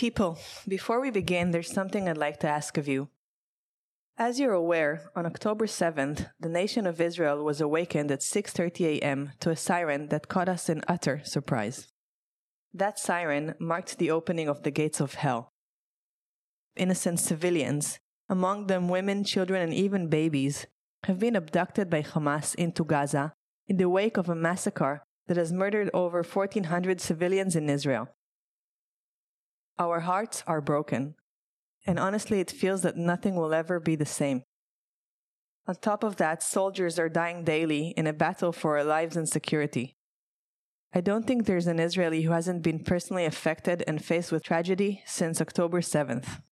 People, before we begin, there's something I'd like to ask of you. As you're aware, on October 7th, the nation of Israel was awakened at 6:30 a.m. to a siren that caught us in utter surprise. That siren marked the opening of the gates of hell. Innocent civilians, among them women, children, and even babies, have been abducted by Hamas into Gaza in the wake of a massacre that has murdered over 1,400 civilians in Israel. Our hearts are broken, and honestly, it feels that nothing will ever be the same. On top of that, soldiers are dying daily in a battle for our lives and security. I don't think there's an Israeli who hasn't been personally affected and faced with tragedy since October 7th.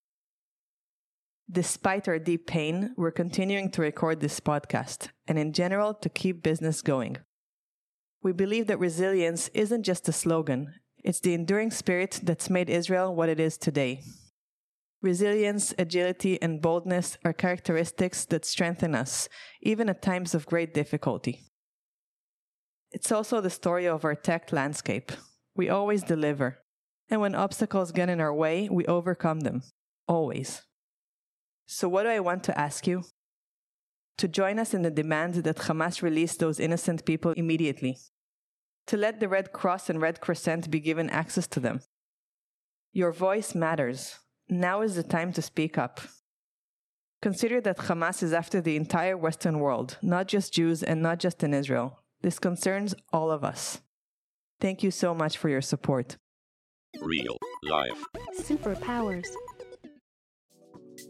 Despite our deep pain, we're continuing to record this podcast and, in general, to keep business going. We believe that resilience isn't just a slogan, it's the enduring spirit that's made Israel what it is today. Resilience, agility, and boldness are characteristics that strengthen us, even at times of great difficulty. It's also the story of our tech landscape. We always deliver, and when obstacles get in our way, we overcome them. Always. So, what do I want to ask you? To join us in the demand that Hamas release those innocent people immediately. To let the Red Cross and Red Crescent be given access to them. Your voice matters. Now is the time to speak up. Consider that Hamas is after the entire Western world, not just Jews and not just in Israel. This concerns all of us. Thank you so much for your support. Real life. Superpowers.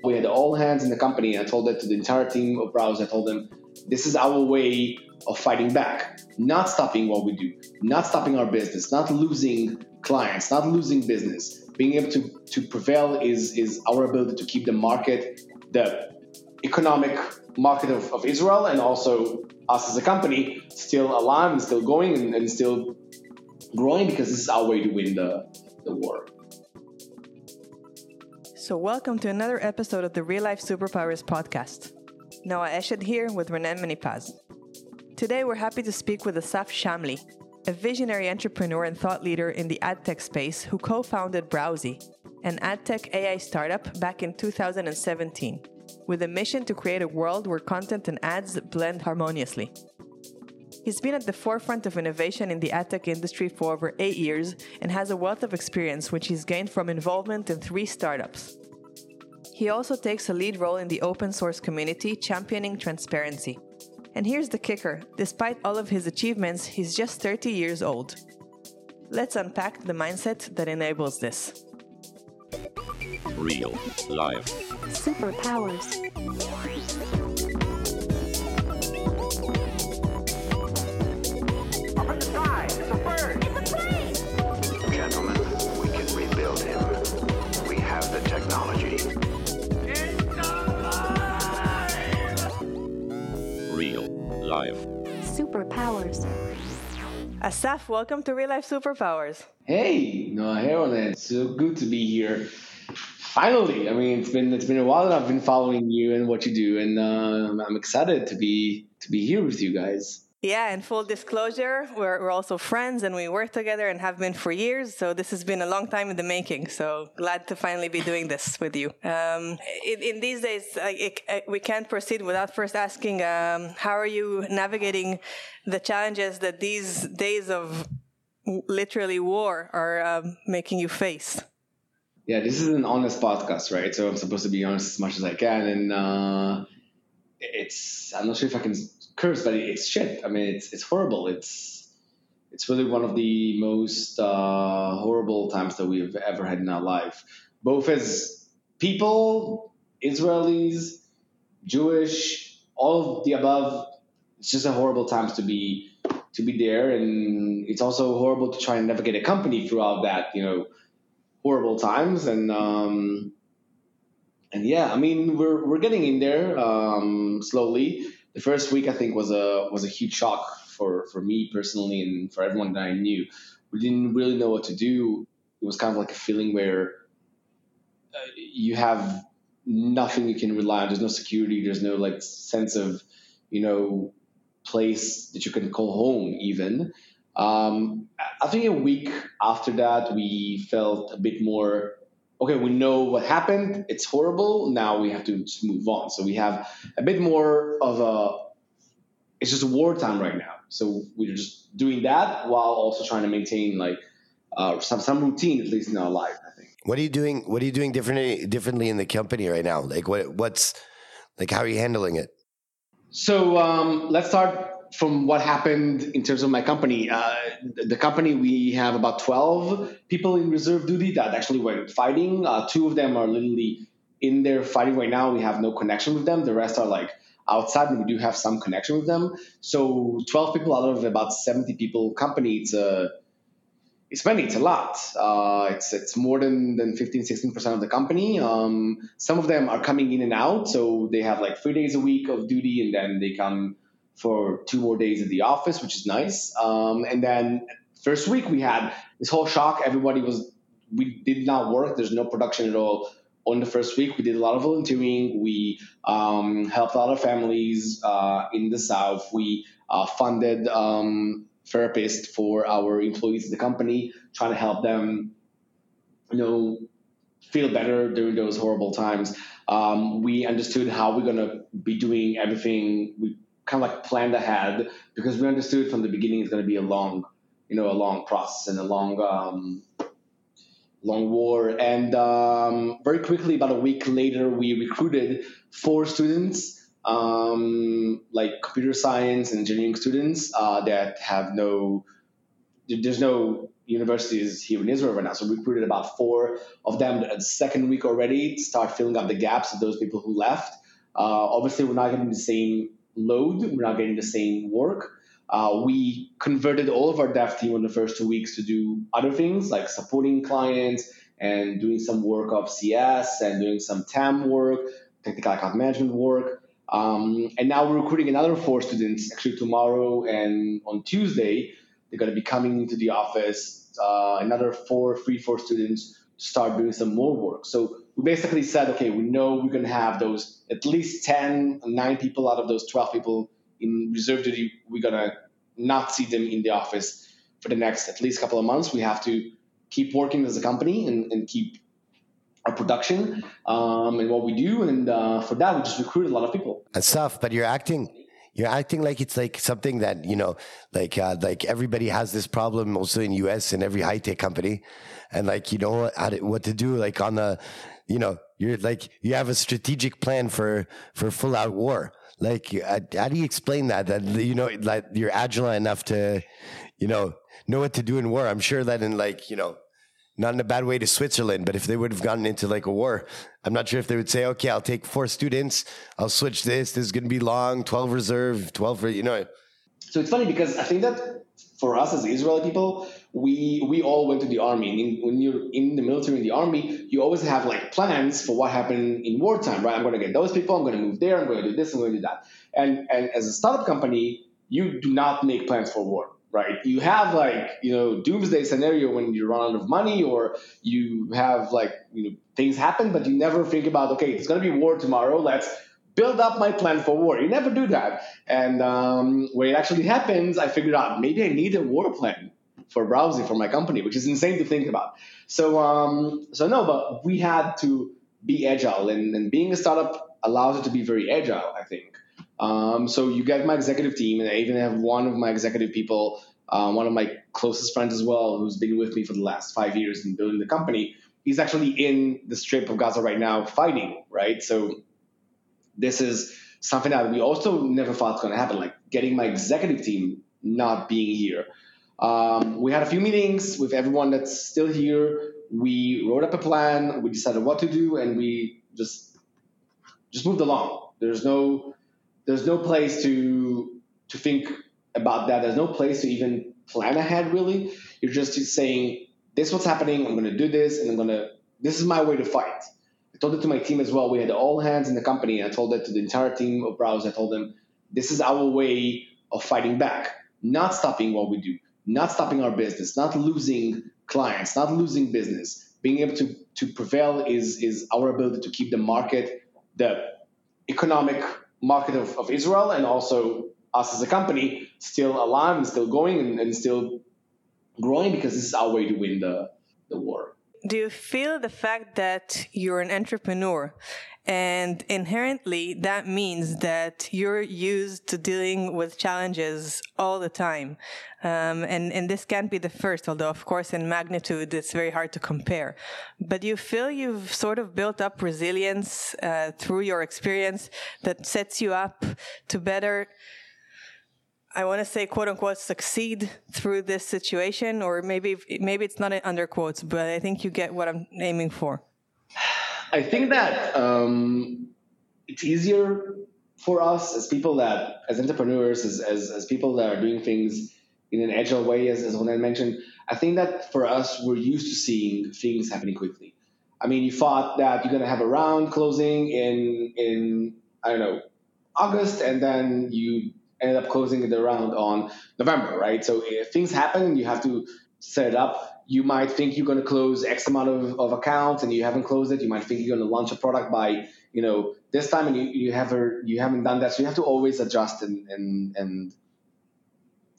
We had all hands in the company, I told that to the entire team of Browsi. I told them, this is our way of fighting back, not stopping what we do, not stopping our business, not losing clients, not losing business. Being able to, to prevail is, is our ability to keep the market, the economic market of, of Israel, and also us as a company still alive and still going and, and still growing because this is our way to win the, the war. So, welcome to another episode of the Real Life Superpowers podcast. Noah Eshed here with Renan Menipaz. Today, we're happy to speak with Asaf Shamly, a visionary entrepreneur and thought leader in the ad tech space who co founded Browsi, an ad tech AI startup back in 2017, with a mission to create a world where content and ads blend harmoniously. He's been at the forefront of innovation in the ad tech industry for over eight years and has a wealth of experience which he's gained from involvement in three startups. He also takes a lead role in the open source community, championing transparency. And here's the kicker despite all of his achievements, he's just 30 years old. Let's unpack the mindset that enables this. Real life. Superpowers. Gentlemen, we can rebuild him. We have the technology. Real life. Superpowers. Asaf, welcome to Real Life Superpowers. Hey, no, hey, It's so good to be here. Finally, I mean, it's been it's been a while that I've been following you and what you do, and uh, I'm excited to be to be here with you guys. Yeah, and full disclosure, we're, we're also friends and we work together and have been for years. So this has been a long time in the making. So glad to finally be doing this with you. Um, in, in these days, I, I, we can't proceed without first asking, um, how are you navigating the challenges that these days of literally war are um, making you face? Yeah, this is an honest podcast, right? So I'm supposed to be honest as much as I can, and uh, it's I'm not sure if I can curse, but it's shit. I mean, it's it's horrible. It's it's really one of the most uh, horrible times that we've ever had in our life, both as people, Israelis, Jewish, all of the above. It's just a horrible times to be to be there, and it's also horrible to try and navigate a company throughout that, you know, horrible times. And um, and yeah, I mean, we're we're getting in there um, slowly the first week I think was a was a huge shock for for me personally and for everyone that I knew. We didn't really know what to do. It was kind of like a feeling where uh, you have nothing you can rely on. There's no security. There's no like sense of you know place that you can call home even. Um, I think a week after that we felt a bit more okay, we know what happened. It's horrible. Now we have to just move on. So we have a bit more of a. It's just wartime right now. So we're just doing that while also trying to maintain like uh, some some routine at least in our life. I think. What are you doing? What are you doing differently differently in the company right now? Like what what's like how are you handling it? So um, let's start from what happened in terms of my company. Uh, the company we have about twelve people in reserve duty that actually were fighting. Uh, two of them are literally in there fighting right now. We have no connection with them. The rest are like outside, and we do have some connection with them. So twelve people out of about seventy people company. It's a it's many. It's a lot. Uh, it's it's more than than 15, 16 percent of the company. Um, some of them are coming in and out, so they have like three days a week of duty, and then they come for two more days at the office, which is nice. Um, and then first week we had this whole shock. Everybody was we did not work. There's no production at all on the first week. We did a lot of volunteering. We um, helped a lot of families uh, in the south. We uh, funded um, therapists for our employees at the company, trying to help them, you know, feel better during those horrible times. Um, we understood how we're gonna be doing everything. We kind of like planned ahead because we understood from the beginning it's gonna be a long, you know, a long process and a long, um, long war. And um, very quickly, about a week later, we recruited four students um, like computer science and engineering students uh, that have no, there's no universities here in Israel right now. So we recruited about four of them the second week already to start filling up the gaps of those people who left. Uh, obviously, we're not getting the same load. We're not getting the same work. Uh, we converted all of our dev team in the first two weeks to do other things like supporting clients and doing some work of CS and doing some TAM work, technical account management work. Um, and now we're recruiting another four students actually tomorrow and on Tuesday. They're going to be coming into the office, uh, another four, three, four students to start doing some more work. So we basically said, okay, we know we're going to have those at least 10, nine people out of those 12 people in reserve duty. We're going to not see them in the office for the next at least couple of months. We have to keep working as a company and, and keep our production um, and what we do. And uh, for that, we just recruit a lot of people. That's tough, but you're acting. You're acting like it's like something that you know, like uh, like everybody has this problem also in U.S. in every high tech company, and like you know to, what to do. Like on the, you know, you're like you have a strategic plan for for full out war. Like uh, how do you explain that? That you know, like you're agile enough to, you know, know what to do in war. I'm sure that in like you know not in a bad way to Switzerland, but if they would have gotten into like a war, I'm not sure if they would say, okay, I'll take four students, I'll switch this, this is going to be long, 12 reserve, 12, you know. So it's funny because I think that for us as Israeli people, we we all went to the army. And when you're in the military, in the army, you always have like plans for what happened in wartime, right? I'm going to get those people, I'm going to move there, I'm going to do this, I'm going to do that. And and as a startup company, you do not make plans for war right? You have like, you know, doomsday scenario when you run out of money or you have like, you know, things happen, but you never think about, okay, it's going to be war tomorrow. Let's build up my plan for war. You never do that. And um, when it actually happens, I figured out maybe I need a war plan for browsing for my company, which is insane to think about. So, um, so no, but we had to be agile and, and being a startup allows it to be very agile, I think. Um, so you get my executive team, and I even have one of my executive people, um, one of my closest friends as well, who's been with me for the last five years in building the company. He's actually in the Strip of Gaza right now fighting, right? So this is something that we also never thought was going to happen, like getting my executive team not being here. Um, we had a few meetings with everyone that's still here. We wrote up a plan. We decided what to do, and we just just moved along. There's no there's no place to to think about that. There's no place to even plan ahead. Really, you're just saying this is what's happening. I'm going to do this, and I'm going to. This is my way to fight. I told it to my team as well. We had all hands in the company, and I told it to the entire team of Browsi. I told them this is our way of fighting back, not stopping what we do, not stopping our business, not losing clients, not losing business. Being able to to prevail is is our ability to keep the market, the economic market of, of Israel and also us as a company still alive and still going and, and still growing because this is our way to win the, the war. do you feel the fact that you're an entrepreneur and inherently that means that you're used to dealing with challenges all the time um, and and this can't be the first although of course in magnitude it's very hard to compare but you feel you've sort of built up resilience uh, through your experience that sets you up to better I want to say quote unquote succeed through this situation, or maybe maybe it's not in under quotes, but I think you get what I'm aiming for. I think that um, it's easier for us as people that, as entrepreneurs, as, as, as people that are doing things in an agile way, as, as I mentioned. I think that for us, we're used to seeing things happening quickly. I mean, you thought that you're going to have a round closing in in I don't know August, and then you ended up closing the round on November, right? So if things happen and you have to set it up, you might think you're going to close X amount of, of accounts and you haven't closed it. You might think you're going to launch a product by, you know, this time and you, you haven't you haven't done that. So you have to always adjust and and and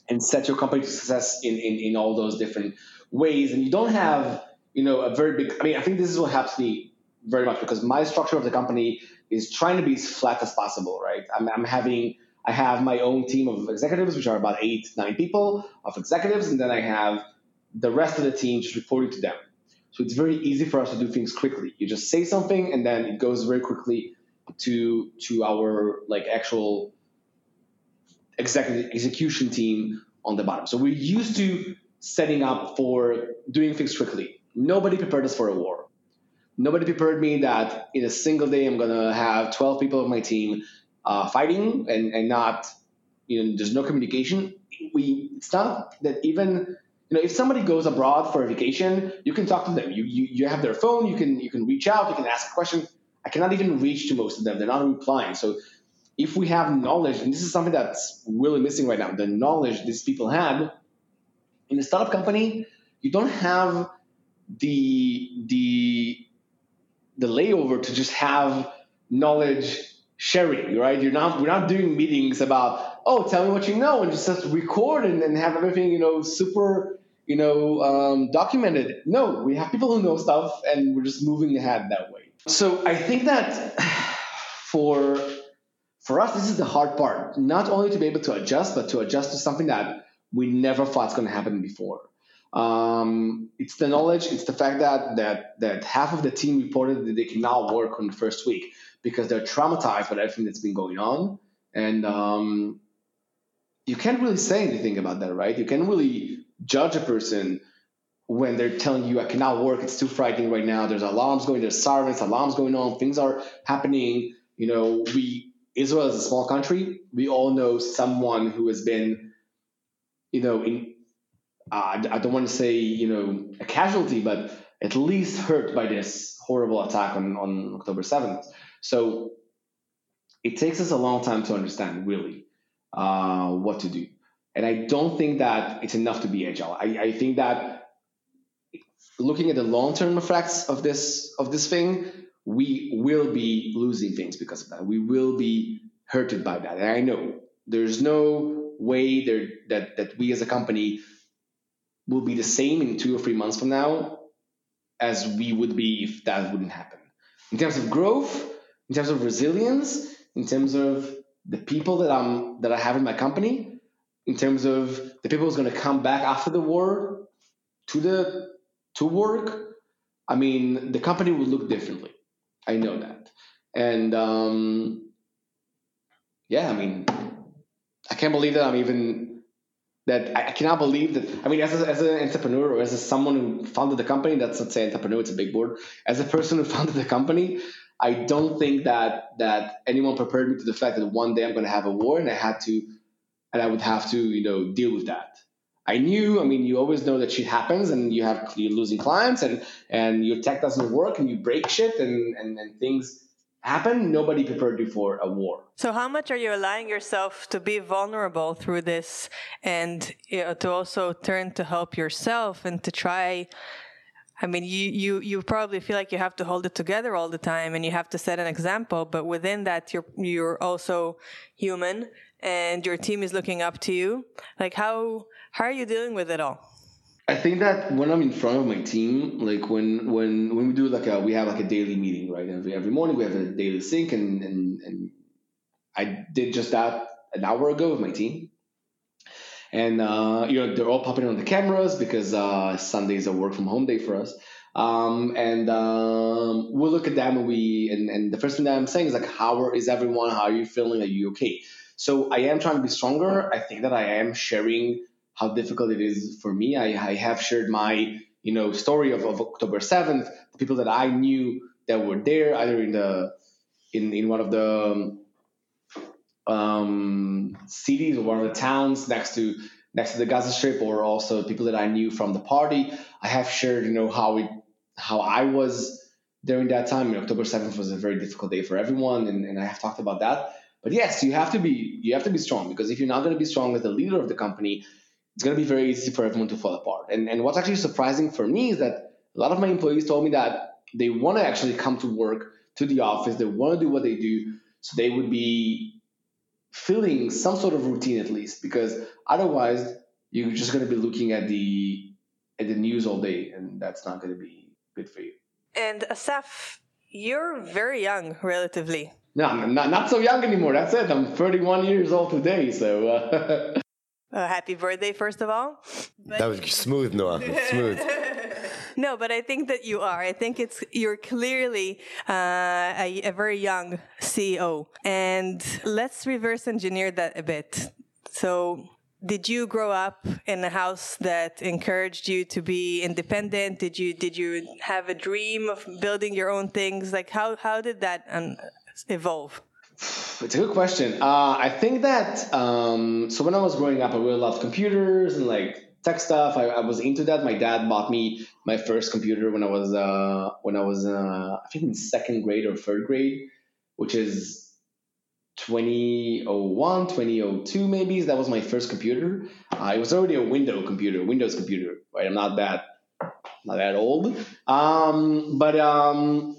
and set your company to success in, in, in all those different ways. And you don't have, you know, a very big I mean, I think this is what helps me very much because my structure of the company is trying to be as flat as possible, right? I'm, I'm having I have my own team of executives, which are about eight, nine people of executives, and then I have the rest of the team just reporting to them. So it's very easy for us to do things quickly. You just say something, and then it goes very quickly to to our like actual executive execution team on the bottom. So we're used to setting up for doing things quickly. Nobody prepared us for a war. Nobody prepared me that in a single day I'm gonna have 12 people of my team uh, fighting and, and not, you know, there's no communication. We, it's not that even, you know, if somebody goes abroad for a vacation, you can talk to them. You, you, you have their phone, you can, you can reach out, you can ask a question. I cannot even reach to most of them. They're not replying. So if we have knowledge, and this is something that's really missing right now, the knowledge these people had in a startup company, you don't have the the the layover to just have knowledge sharing, right? You're not we're not doing meetings about oh tell me what you know and just record and, and have everything you know super you know um, documented. No, we have people who know stuff and we're just moving ahead that way. So I think that for for us this is the hard part, not only to be able to adjust, but to adjust to something that we never thought is going to happen before. Um, it's the knowledge. It's the fact that that that half of the team reported that they cannot work on the first week because they're traumatized by everything that's been going on, and um, you can't really say anything about that, right? You can't really judge a person when they're telling you I cannot work. It's too frightening right now. There's alarms going. There's sirens. Alarms going on. Things are happening. You know, we Israel is a small country. We all know someone who has been, you know, in uh, I don't want to say you know a casualty, but at least hurt by this horrible attack on, on October 7th. So it takes us a long time to understand really uh, what to do. And I don't think that it's enough to be agile. I, I think that looking at the long-term effects of this of this thing, we will be losing things because of that. We will be hurted by that. And I know there's no way there that that we as a company will be the same in two or three months from now as we would be if that wouldn't happen. In terms of growth, in terms of resilience, in terms of the people that I'm that I have in my company, in terms of the people who's going to come back after the war to the to work. I mean, the company will look differently. I know that, and um, yeah, I mean, I can't believe that I'm even that I cannot believe that. I mean, as, a, as an entrepreneur or as a, someone who founded the company, that's let's say entrepreneur, it's a big word. As a person who founded the company, I don't think that that anyone prepared me to the fact that one day I'm going to have a war and I had to, and I would have to, you know, deal with that. I knew. I mean, you always know that shit happens, and you have you're losing clients, and and your tech doesn't work, and you break shit, and and, and things happen. Nobody prepared you for a war. So, how much are you allowing yourself to be vulnerable through this, and you know, to also turn to help yourself and to try? I mean, you, you, you probably feel like you have to hold it together all the time and you have to set an example, but within that, you're, you're also human and your team is looking up to you. Like, how, how are you dealing with it all? I think that when I'm in front of my team, like when when when we do like a we have like a daily meeting, right? Every every morning we have a daily sync, and and and I did just that an hour ago with my team. And uh, you know they're all popping on the cameras because uh, is a work from home day for us. Um, and um, we'll look at them and we and, and the first thing that I'm saying is like how is everyone? How are you feeling? Are you okay? So I am trying to be stronger. I think that I am sharing how difficult it is for me. I, I have shared my you know story of, of October seventh, the people that I knew that were there, either in the in in one of the um, cities or one of the towns next to next to the Gaza Strip, or also people that I knew from the party. I have shared, you know, how it how I was during that time. October seventh was a very difficult day for everyone, and, and I have talked about that. But yes, you have to be you have to be strong because if you're not going to be strong as the leader of the company, it's going to be very easy for everyone to fall apart. And and what's actually surprising for me is that a lot of my employees told me that they want to actually come to work to the office. They want to do what they do, so they would be feeling some sort of routine at least because otherwise you're just going to be looking at the at the news all day and that's not going to be good for you And Asaf, you're very young relatively. No i'm not, not so young anymore that's it i'm 31 years old today so uh, Uh, happy birthday, first of all. That was smooth, Noah. Smooth. No, but I think that you are. I think it's you're clearly uh, a, a very young CEO, and let's reverse engineer that a bit. So, did you grow up in a house that encouraged you to be independent? Did you did you have a dream of building your own things? Like how how did that um, evolve? It's a good question. Uh, I think that um, so when I was growing up, I really loved computers and like tech stuff. I, I was into that. My dad bought me my first computer when I was uh, when I was uh, I think in second grade or third grade, which is 2001, 2002 maybe. That was my first computer. Uh, it was already a Windows computer, Windows computer. Right, I'm not that not that old. Um, but um,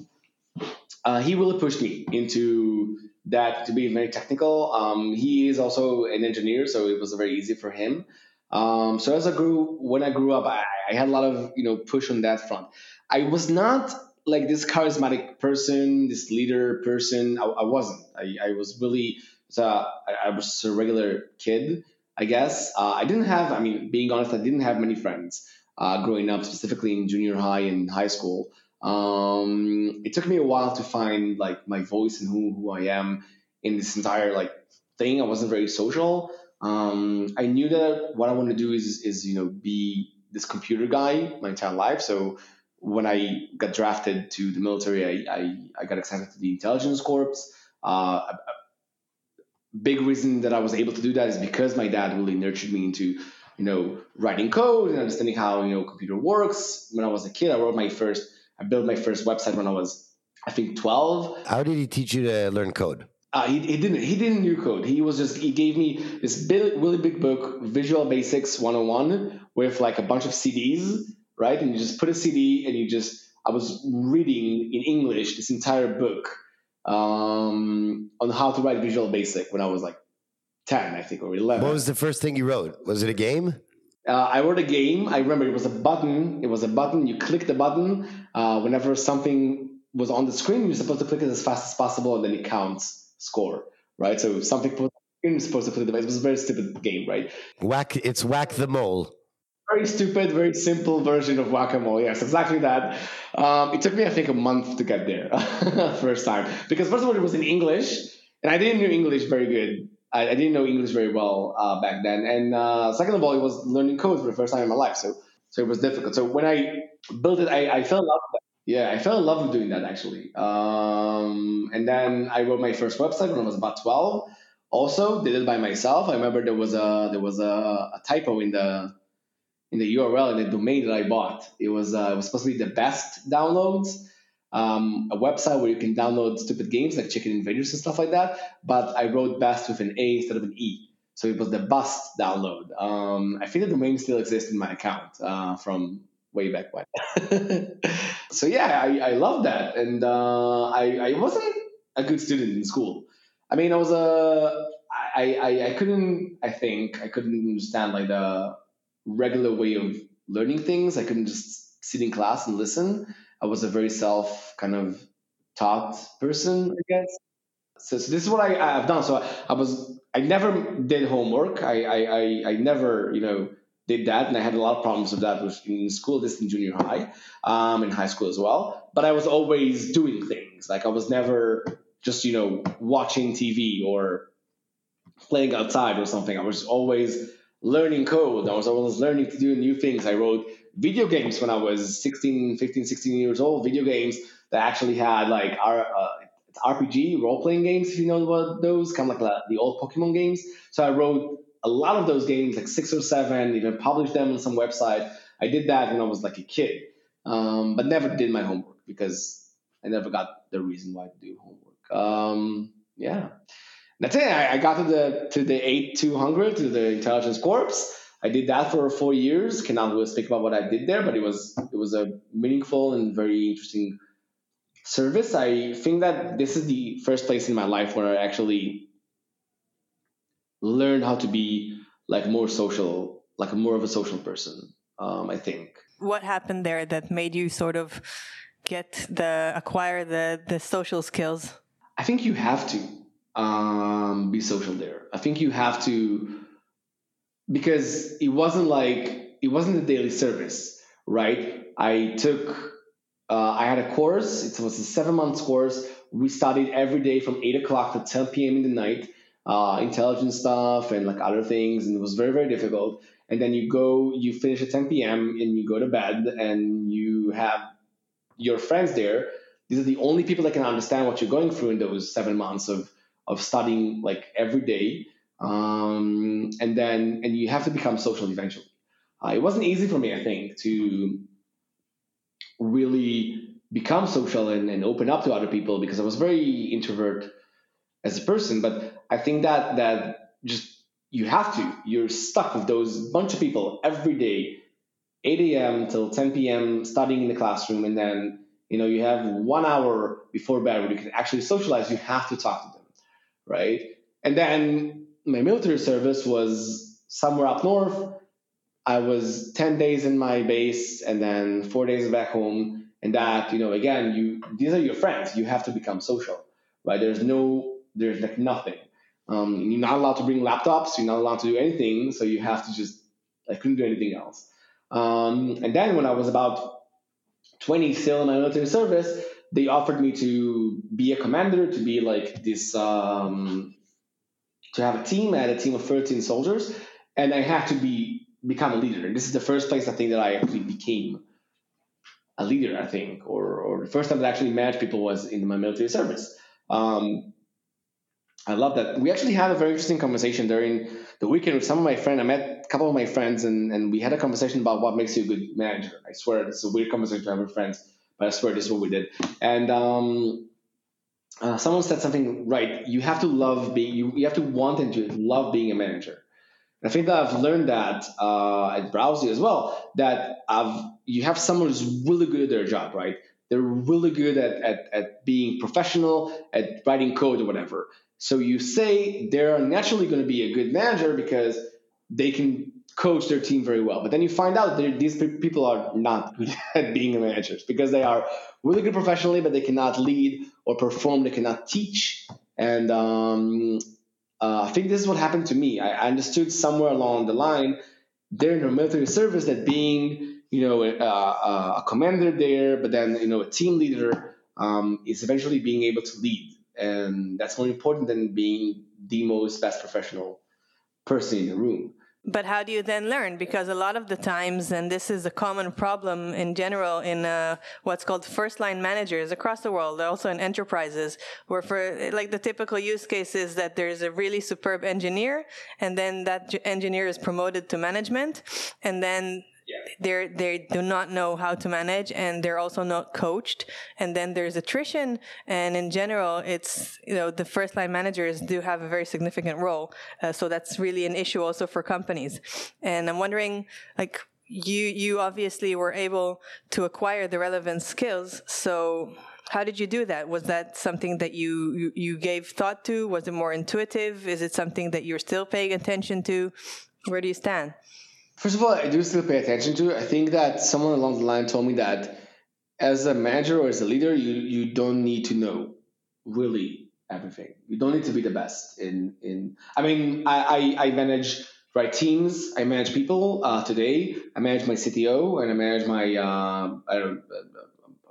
uh, he really pushed me into that to be very technical. Um, he is also an engineer, so it was very easy for him. Um, so as I grew, when I grew up, I, I had a lot of you know push on that front. I was not like this charismatic person, this leader person. I, I wasn't. I, I was really. So I, I was a regular kid, I guess. Uh, I didn't have. I mean, being honest, I didn't have many friends uh, growing up, specifically in junior high and high school. Um, it took me a while to find like my voice and who who I am in this entire like thing. I wasn't very social. Um, I knew that what I want to do is is you know be this computer guy my entire life. So when I got drafted to the military, I I, I got accepted to the intelligence corps. Uh, a, a big reason that I was able to do that is because my dad really nurtured me into you know writing code and understanding how you know computer works. When I was a kid, I wrote my first. I built my first website when I was I think twelve. How did he teach you to learn code? Uh, he, he didn't he didn't do code. He was just he gave me this big, really big book, Visual Basics 101, with like a bunch of CDs, right? And you just put a CD and you just I was reading in English this entire book um, on how to write Visual Basic when I was like 10, I think, or 11. What was the first thing you wrote? Was it a game? Uh, I wrote a game. I remember it was a button. It was a button. You click the button uh, whenever something was on the screen. You're supposed to click it as fast as possible, and then it counts score. Right. So if something was you're supposed to click the. It was a very stupid game, right? Whack! It's whack the mole. Very stupid, very simple version of whack-a-mole. Yes, exactly that. Um, it took me, I think, a month to get there first time because first of all, it was in English, and I didn't know English very good. I, I didn't know English very well uh, back then. And uh, second of all, it was learning code for the first time in my life. So so it was difficult. So when I built it, I, I fell in love with. Yeah, I fell in love with doing that actually. Um, and then I wrote my first website when I was about 12. Also did it by myself. I remember there was a there was a, a typo in the in the URL in the domain that I bought. It was uh, it was supposed to be the best downloads um, a website where you can download stupid games like Chicken Invaders and stuff like that. But I wrote best with an A instead of an E. So it was the bust download. Um, I think the domain still exists in my account uh, from way back when. so yeah, I, I love that. And uh, I, I wasn't a good student in school. I mean, I was a, I, I, I couldn't, I think, I couldn't understand like the regular way of learning things. I couldn't just sit in class and listen. I was a very self kind of taught person, I guess. So, so this is what I, I've done. So I, I was I never did homework. I, I I I never you know did that, and I had a lot of problems with that in school, this in junior high, um, in high school as well. But I was always doing things. Like I was never just you know watching TV or playing outside or something. I was always learning code. I was always learning to do new things. I wrote video games when I was 16, 15, 16 years old. Video games that actually had like our uh, RPG role playing games, if you know what those, kind of like the old Pokemon games. So I wrote a lot of those games, like six or seven, even published them on some website. I did that when I was like a kid, um, but never did my homework because I never got the reason why to do homework. Um, yeah, that's it. I, I, got to the to the eight two hundred to the intelligence corps. I did that for four years. Cannot really speak about what I did there, but it was it was a meaningful and very interesting service. I think that this is the first place in my life where I actually learned how to be like more social, like more of a social person. Um, I think. What happened there that made you sort of get the acquire the the social skills? I think you have to um, be social there. I think you have to because it wasn't like it wasn't a daily service, right? I took uh, I had a course. It was a seven months course. We studied every day from eight o'clock to 10 p.m. in the night, uh, intelligence stuff and like other things, and it was very very difficult. And then you go, you finish at 10 p.m. and you go to bed, and you have your friends there. These are the only people that can understand what you're going through in those seven months of of studying like every day. Um, and then and you have to become social eventually. Uh, it wasn't easy for me, I think, to really become social and, and open up to other people because I was very introvert as a person. But I think that that just you have to. You're stuck with those bunch of people every day, 8 a.m. till 10 p.m. studying in the classroom, and then you know you have one hour before bed where you can actually socialize. You have to talk to them, right? And then my military service was somewhere up north. I was 10 days in my base and then four days back home. And that, you know, again, you these are your friends. You have to become social, right? There's no, there's like nothing. Um, you're not allowed to bring laptops. You're not allowed to do anything. So you have to just, I couldn't do anything else. Um, and then when I was about 20 still in my military service, they offered me to be a commander, to be like this, um, to have a team. I had a team of 13 soldiers, and I had to be become a leader. And this is the first place I think that I actually became a leader. I think, or or the first time that I actually managed people was in my military service. Um, I love that. We actually had a very interesting conversation during the weekend with some of my friends. I met a couple of my friends, and, and we had a conversation about what makes you a good manager. I swear, it's a weird conversation to have with friends, but I swear this is what we did. And um, uh, someone said something right. You have to love being. You, you have to want and to love being a manager. I think that I've learned that uh, at Browsi as well. That I've you have someone who's really good at their job, right? They're really good at, at, at being professional, at writing code or whatever. So you say they're naturally going to be a good manager because they can coach their team very well. But then you find out that these people are not good at being a manager because they are really good professionally, but they cannot lead or perform. They cannot teach. And um, uh, I think this is what happened to me. I, understood somewhere along the line during the military service that being, you know, a, a, a commander there, but then you know, a team leader um, is eventually being able to lead, and that's more important than being the most best professional person in the room. But how do you then learn? Because a lot of the times, and this is a common problem in general in uh, what's called first line managers across the world, also in enterprises, where for like the typical use case is that there's a really superb engineer, and then that engineer is promoted to management, and then they they do not know how to manage and they're also not coached. And then there's attrition and in general it's you know the first line managers do have a very significant role. Uh, so that's really an issue also for companies. And i'm wondering like you you obviously were able to acquire the relevant skills. So how did you do that? Was that something that you, you you gave thought to? Was it more intuitive? Is it something that you're still paying attention to? Where do you stand First of all, I do still pay attention to. I think that someone along the line told me that as a manager or as a leader, you you don't need to know really everything. You don't need to be the best in in. I mean, I I, I manage right teams. I manage people uh, today. I manage my CTO and I manage my uh, I uh,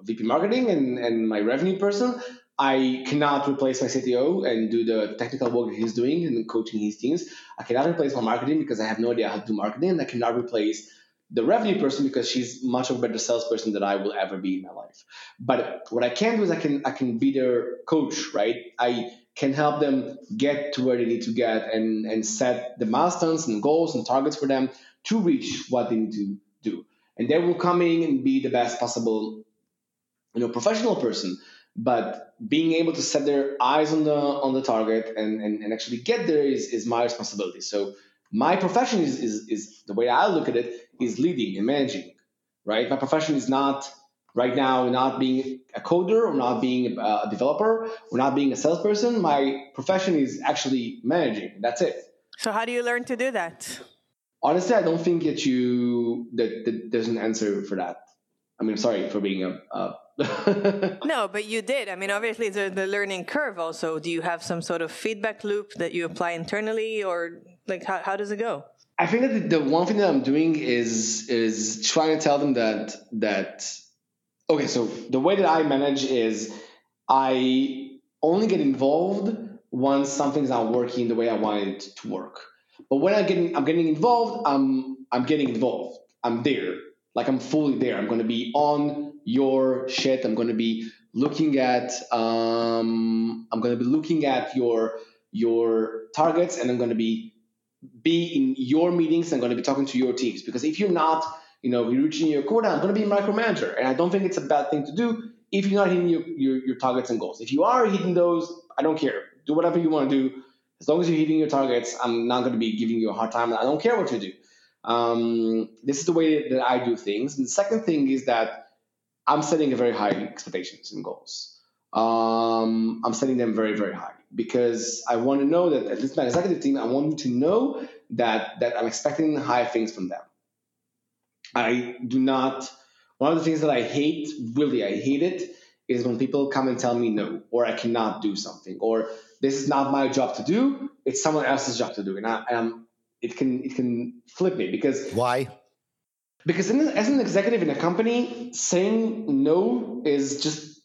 VP marketing and and my revenue person. I cannot replace my CTO and do the technical work that he's doing and coaching his teams. I cannot replace my marketing because I have no idea how to do marketing, and I cannot replace the revenue person because she's much of a better salesperson than I will ever be in my life. But what I can do is I can I can be their coach, right? I can help them get to where they need to get and and set the milestones and goals and targets for them to reach what they need to do. And they will come in and be the best possible, you know, professional person but being able to set their eyes on the on the target and, and, and actually get there is, is my responsibility. So my profession is, is is the way i look at it is leading and managing right? My profession is not right now not being a coder or not being a developer or not being a salesperson. My profession is actually managing. That's it. So, how do you learn to do that? honestly i don't think that you that, that there's an answer for that. I mean sorry for being a, a No, but you did. I mean, obviously, there's the learning curve also. Do you have some sort of feedback loop that you apply internally, or like how, how does it go? I think that the, the one thing that I'm doing is is trying to tell them that that okay. So the way that I manage is I only get involved once something's not working the way I want it to work. But when I'm getting I'm getting involved, I'm I'm getting involved. I'm there. Like I'm fully there. I'm going to be on your shit. I'm going to be looking at um, I'm going to be looking at your your targets, and I'm going to be be in your meetings. I'm going to be talking to your teams because if you're not, you know, reaching your quota, I'm going to be a micromanager, and I don't think it's a bad thing to do if you're not hitting your, your, your targets and goals. If you are hitting those, I don't care. Do whatever you want to do. As long as you're hitting your targets, I'm not going to be giving you a hard time. I don't care what you do. Um, this is the way that I do things. And the second thing is that I'm setting a very high expectations and goals. Um, I'm setting them very, very high because I want to know that at least my executive team, I want to know that that I'm expecting high things from them. I do not. One of the things that I hate, really, I hate it, is when people come and tell me no, or I cannot do something, or this is not my job to do. It's someone else's job to do, and I, am it can it can flip me because Why? Because in, as an executive in a company, saying no is just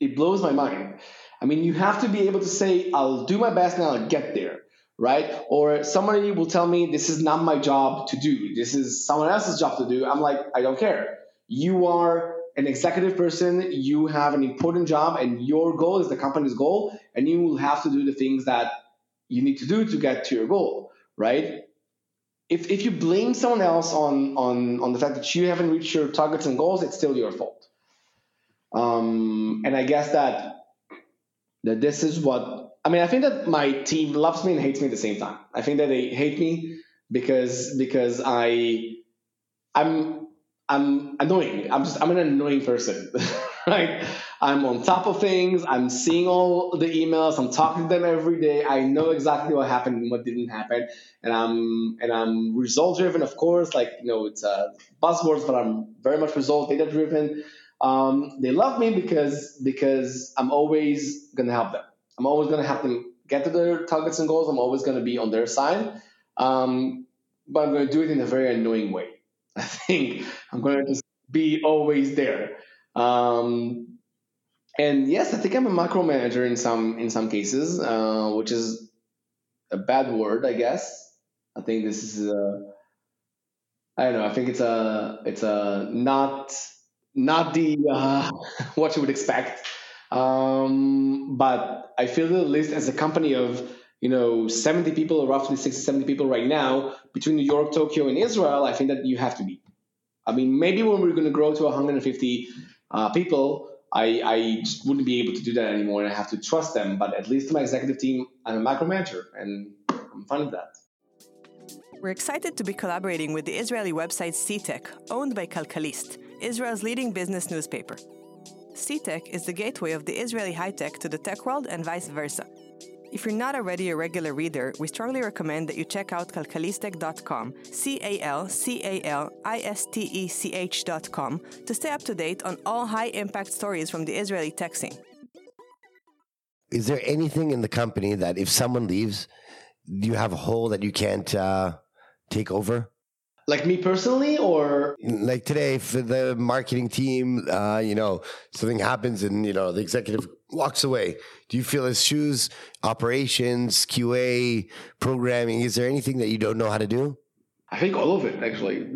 it blows my mind. I mean, you have to be able to say, "I'll do my best and I'll get there." Right? Or somebody will tell me, "This is not my job to do. This is someone else's job to do." I'm like, I don't care. You are an executive person. You have an important job, and your goal is the company's goal, and you will have to do the things that you need to do to get to your goal. Right? If, if you blame someone else on, on, on the fact that you haven't reached your targets and goals, it's still your fault. Um, and I guess that that this is what I mean. I think that my team loves me and hates me at the same time. I think that they hate me because because I I'm I'm annoying. I'm just I'm an annoying person, right? I'm on top of things. I'm seeing all the emails. I'm talking to them every day. I know exactly what happened and what didn't happen, and I'm and I'm result driven, of course. Like you know, it's uh, buzzwords, but I'm very much result data driven. Um, they love me because because I'm always gonna help them. I'm always gonna help them get to their targets and goals. I'm always gonna be on their side, um, but I'm gonna do it in a very annoying way. I think I'm gonna just be always there. Um, and yes, I think I'm a micromanager in some in some cases, uh, which is a bad word, I guess. I think this is a, I don't know. I think it's a it's a not not the uh, what you would expect. Um, but I feel at least as a company of you know 70 people roughly 60 70 people right now between new york tokyo and israel i think that you have to be i mean maybe when we're going to grow to 150 uh, people I, I wouldn't be able to do that anymore and I have to trust them. But at least my executive team, I'm a micromanager and I'm fine with that. We're excited to be collaborating with the Israeli website Ctech, owned by Calcalist, Israel's leading business newspaper. Ctech is the gateway of the Israeli high tech to the tech world and vice versa. If you're not already a regular reader, we strongly recommend that you check out calcalistech.com, C A L C A L I S T E C H.com, to stay up to date on all high impact stories from the Israeli tech scene. Is there anything in the company that if someone leaves, you have a hole that you can't uh, take over? Like me personally, or Like today, for the marketing team, uh, you know, something happens and, you know, the executive walks away. Do you feel his shoes, operations, QA, programming? Is there anything that you don't know how to do? I think all of it actually.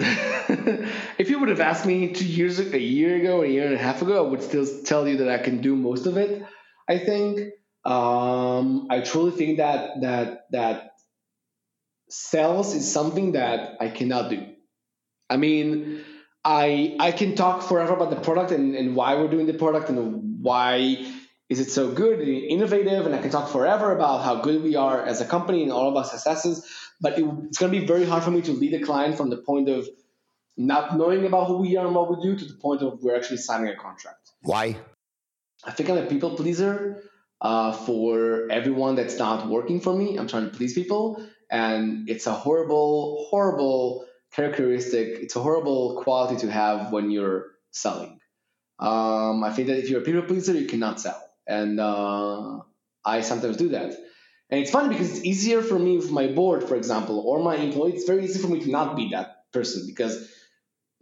if you would have asked me two years, a year ago, a year and a half ago, I would still tell you that I can do most of it. I think. Um, I truly think that that that sales is something that I cannot do. I mean, I I can talk forever about the product and, and why we're doing the product and why is it so good and innovative, and I can talk forever about how good we are as a company and all of our successes. But it, it's going to be very hard for me to lead a client from the point of not knowing about who we are and what we do to the point of we're actually signing a contract. Why? I think I'm a people pleaser uh, for everyone that's not working for me. I'm trying to please people, and it's a horrible, horrible characteristic. It's a horrible quality to have when you're selling. Um, I think that if you're a people pleaser, you cannot sell, and uh, I sometimes do that. And it's funny because it's easier for me with my board, for example, or my employee. It's very easy for me to not be that person because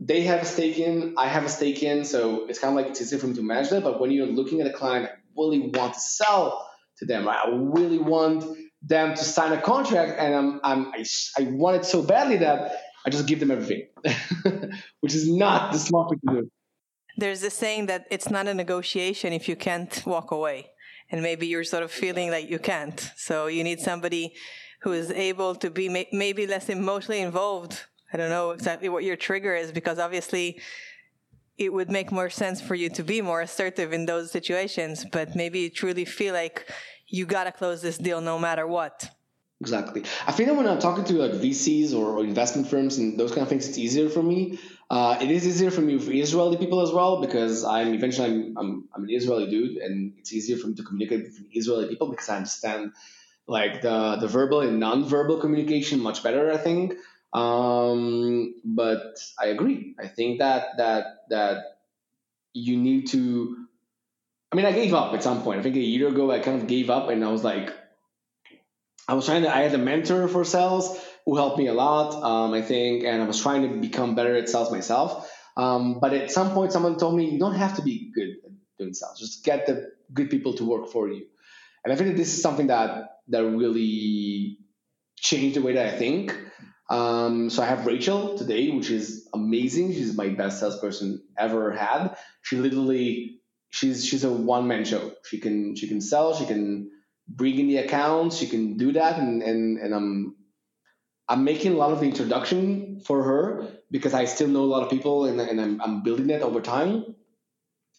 they have a stake in, I have a stake in, so it's kind of like it's easy for me to manage that. But when you're looking at a client, I really want to sell to them. I really want them to sign a contract, and I'm, I'm I, I want it so badly that I just give them everything, which is not the smart thing to do. There's this saying that it's not a negotiation if you can't walk away. And maybe you're sort of feeling like you can't. So you need somebody who is able to be may- maybe less emotionally involved. I don't know exactly what your trigger is because obviously it would make more sense for you to be more assertive in those situations, but maybe you truly feel like you got to close this deal no matter what. Exactly. I think that when I'm talking to like VCs or, or investment firms and those kind of things, it's easier for me. Uh, it is easier for me for Israeli people as well because I'm eventually I'm, I'm, I'm an Israeli dude and it's easier for me to communicate with Israeli people because I understand like the the verbal and non-verbal communication much better. I think. Um, but I agree. I think that that that you need to. I mean, I gave up at some point. I think a year ago, I kind of gave up, and I was like, I was trying to. I had a mentor for sales who helped me a lot. Um, I think, and I was trying to become better at sales myself. Um, but at some point, someone told me you don't have to be good at doing sales. Just get the good people to work for you. And I think that this is something that that really changed the way that I think. Um, so I have Rachel today, which is amazing. She's my best salesperson ever had. She literally, she's she's a one man show. She can she can sell. She can bring in the accounts. She can do that, and and and I'm I'm making a lot of the introduction for her because I still know a lot of people, and and I'm I'm building that over time.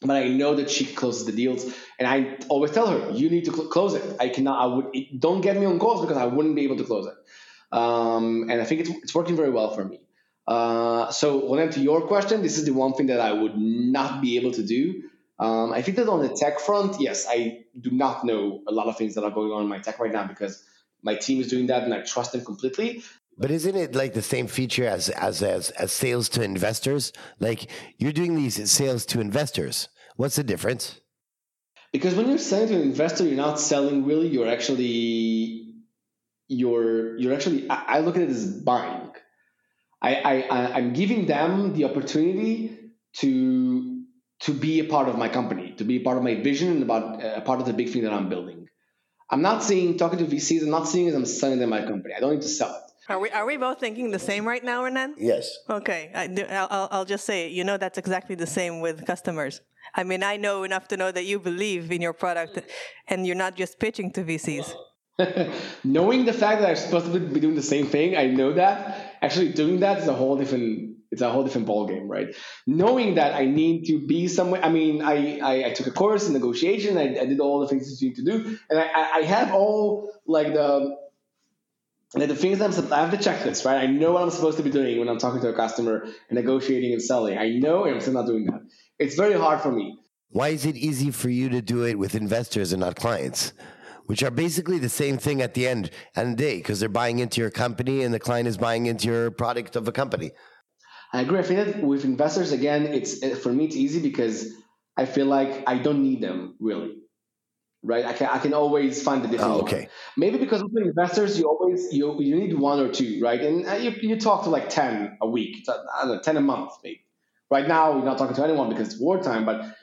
But I know that she closes the deals, and I always tell her, "You need to cl- close it. I cannot. I would don't get me on calls because I wouldn't be able to close it." um, and I think it's, it's working very well for me. Uh, so, when to your question, this is the one thing that I would not be able to do. Um, I think that on the tech front, yes, I do not know a lot of things that are going on in my tech right now because my team is doing that and I trust them completely. But isn't it like the same feature as as as, as sales to investors? Like you're doing these sales to investors. What's the difference? Because when you're selling to an investor, you're not selling really. You're actually you're you're actually. I, look at it as buying. I, I I'm giving them the opportunity to to be a part of my company, to be a part of my vision and about a part of the big thing that I'm building. I'm not seeing talking to VCs. I'm not seeing as I'm selling them my company. I don't need to sell it. Are we are we both thinking the same right now, Renan? Yes. Okay, I, I'll I'll just say it. You know that's exactly the same with customers. I mean, I know enough to know that you believe in your product, and you're not just pitching to VCs. Knowing the fact that I'm supposed to be doing the same thing, I know that. Actually, doing that is a whole different. It's a whole different ball game, right? Knowing that I need to be somewhere. I mean, I I, I took a course in negotiation. I, I, did all the things that you need to do, and I I have all like the like the things I'm, I have the checklist, right? I know what I'm supposed to be doing when I'm talking to a customer and negotiating and selling. I know, and I'm still not doing that. It's very hard for me. Why is it easy for you to do it with investors and not clients? which are basically the same thing at the end and the day because they're buying into your company and the client is buying into your product of a company. I agree. I feel that with investors, again, it's eh, for me it's easy because I feel like I don't need them really, right? I can I can always find a different Oh, one. okay. Maybe because with investors, you always you you need one or two, right? And uh, you you talk to like ten a week, I don't know, ten a month, maybe. Right now, you're not talking to anyone because it's wartime, but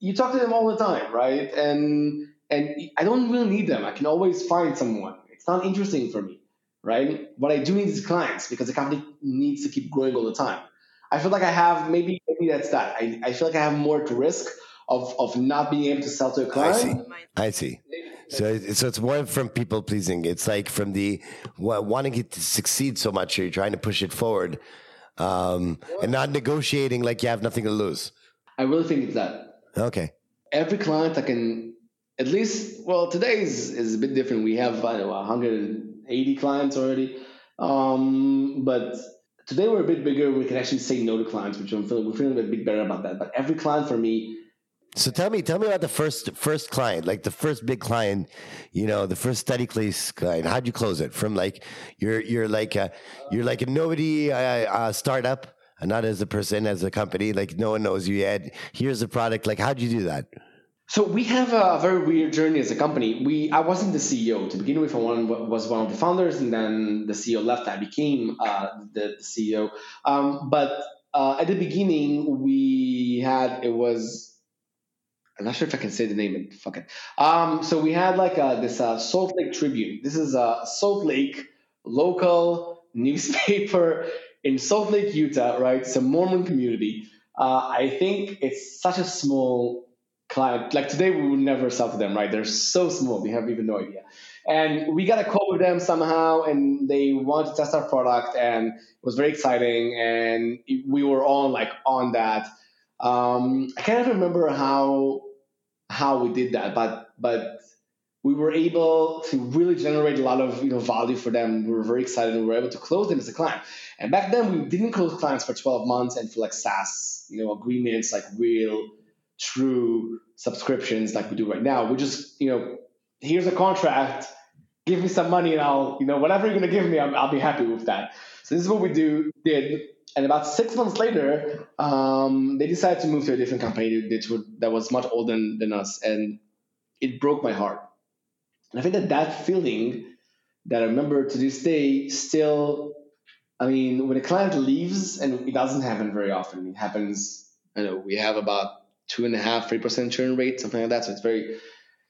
you talk to them all the time, right? And and I don't really need them. I can always find someone. It's not interesting for me, right? What I do need is clients because the company needs to keep growing all the time. I feel like I have maybe maybe that's that. I, I feel like I have more to risk of of not being able to sell to a client. I see. I see. So, it- so it's more from people pleasing. It's like from the wanting it to succeed so much, you're trying to push it forward, um, and not negotiating like you have nothing to lose. I really think it's that. Okay. every client I can at least well today is, is a bit different. We have I don't know 180 clients already, um, but today we're a bit bigger. We can actually say no to clients, which I'm feeling we're feeling a bit better about that. But every client for me, So tell me, tell me about the first first client, like the first big client, you know, the first study place client. How'd you close it? From like you're you're like a, you're like a nobody uh, uh, startup, and not as a person, as a company. Like no one knows you yet. Here's the product. Like how'd you do that? So we have a very weird journey as a company. We I wasn't the CEO to begin with. I one, was one of the founders, and then the CEO left. I became uh, the, the CEO. Um, but uh, at the beginning, we had it was. I'm not sure if I can say the name. but Fuck it. Um, so we had like uh this uh, Salt Lake Tribune. This is a Salt Lake local newspaper in Salt Lake, Utah. Right, it's a Mormon community. Uh, I think it's such a small client. Like today, we would never sell to them, right? They're so small, we have even no idea. And we got a call with them somehow, and they wanted to test our product, and it was very exciting. And we were on like on that. Um, I can't remember how how we did that, but but we were able to really generate a lot of you know value for them. We were very excited, and we were able to close them as a client. And back then, we didn't close clients for 12 months and for like SaaS, you know, agreements, like real true subscriptions like we do right now. We just, you know, here's a contract, give me some money and I'll, you know, whatever you're going to give me, I'll, I'll be happy with that. So this is what we do, did. And about six months later, um, they decided to move to a different company that, that was much older than, than us. And it broke my heart. And I think that that feeling that I remember to this day still, I mean, when a client leaves, and it doesn't happen very often, it happens, I know, we have about two and a half, three percent churn rate, something like that. So it's very,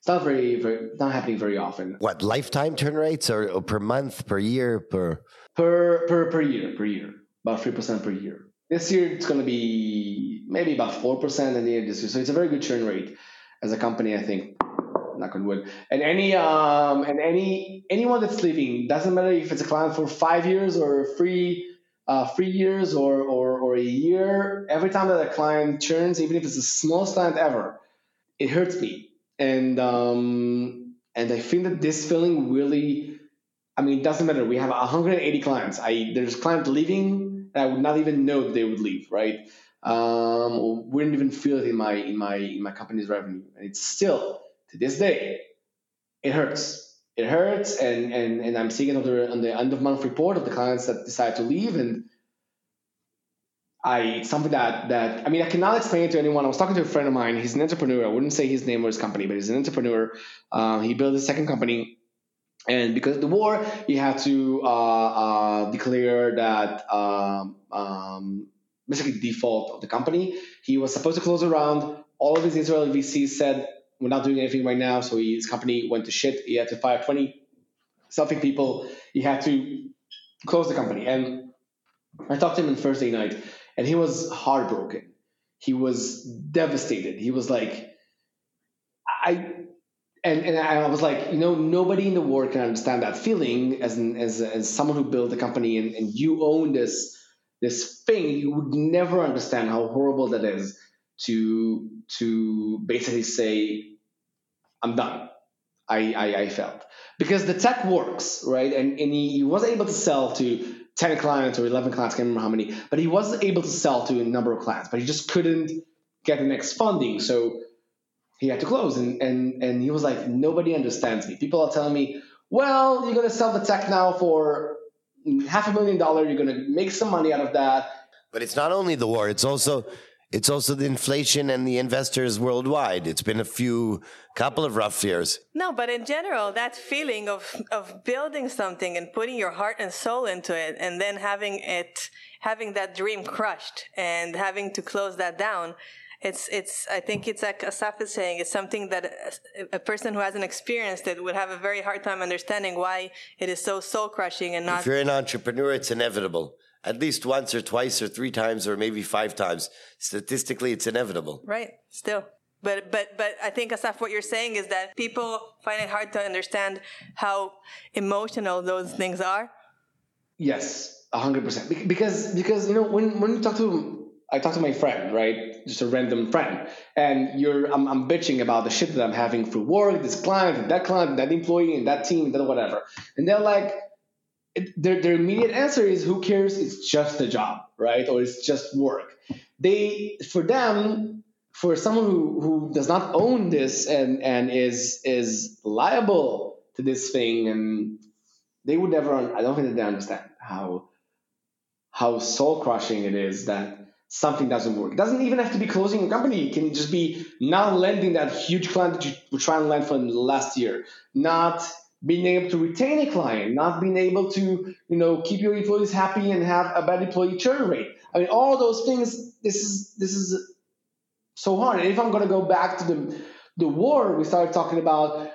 it's not very, very, not happening very often. What lifetime churn rates or, or per month, per year, per? Per per per year, per year, about three percent per year. This year it's going to be maybe about four percent in the year this year. So it's a very good churn rate as a company, I think. Knock on wood. And any um and any anyone that's leaving doesn't matter if it's a client for five years or three uh, three years or, or or a year. Every time that a client churns, even if it's the smallest client ever, it hurts me. And um and I think that this feeling really I mean, it doesn't matter. We have 180 clients. I there's clients leaving, and I would not even know that they would leave, right? Um, wouldn't even feel it in my in my in my company's revenue, and it's still to this day, it hurts. It hurts, and and and I'm seeing it on the on the end of month report of the clients that decide to leave, and I it's something that that I mean I cannot explain it to anyone. I was talking to a friend of mine. He's an entrepreneur. I wouldn't say his name or his company, but he's an entrepreneur. Uh, he built a second company and because of the war, he had to uh, uh, declare that um, um, basically default of the company. He was supposed to close around. All of his Israeli VCs said, "We're not doing anything right now." So his company went to shit. He had to fire twenty something people. He had to close the company. And I talked to him on Thursday night, and he was heartbroken. He was devastated. He was like, "I." and and I was like, you know, nobody in the world can understand that feeling as an, as as someone who built a company and, and you own this this thing. You would never understand how horrible that is to to basically say, I'm done. I I, I felt because the tech works right, and and he, he was able to sell to. 10 clients or 11 clients, I can't remember how many, but he was able to sell to a number of clients, but he just couldn't get the next funding. So he had to close, and and and he was like, nobody understands me. People are telling me, well, you're gonna sell the tech now for half a million dollar. You're gonna make some money out of that. But it's not only the war; it's also it's also the inflation and the investors worldwide. It's been a few couple of rough years. No, but in general, that feeling of of building something and putting your heart and soul into it, and then having it having that dream crushed and having to close that down. It's, it's, I think it's like Asaf is saying, it's something that a, a person who hasn't experienced it would have a very hard time understanding why it is so soul crushing and not. If you're an entrepreneur, it's inevitable. At least once or twice or three times or maybe five times. Statistically, it's inevitable. Right. Still. But but but I think Asaf, what you're saying is that people find it hard to understand how emotional those things are. Yes, hundred percent. Because because you know when when you talk to I talk to my friend, right, just a random friend, and you're I'm, I'm bitching about the shit that I'm having through work, this client, that client, that employee, and that team, and that whatever, and they're like, their their immediate answer is, who cares? It's just a job, right, or it's just work. They for them for someone who, who does not own this and, and is is liable to this thing and they would never I don't think that they understand how how soul crushing it is that something doesn't work. It doesn't even have to be closing a company. It can just be not lending that huge client that you were trying to lend for last year, not being able to retain a client, not being able to, you know, keep your employees happy and have a bad employee churn rate. I mean, all those things. This is this is so hard. And if I'm going to go back to the the war, we started talking about,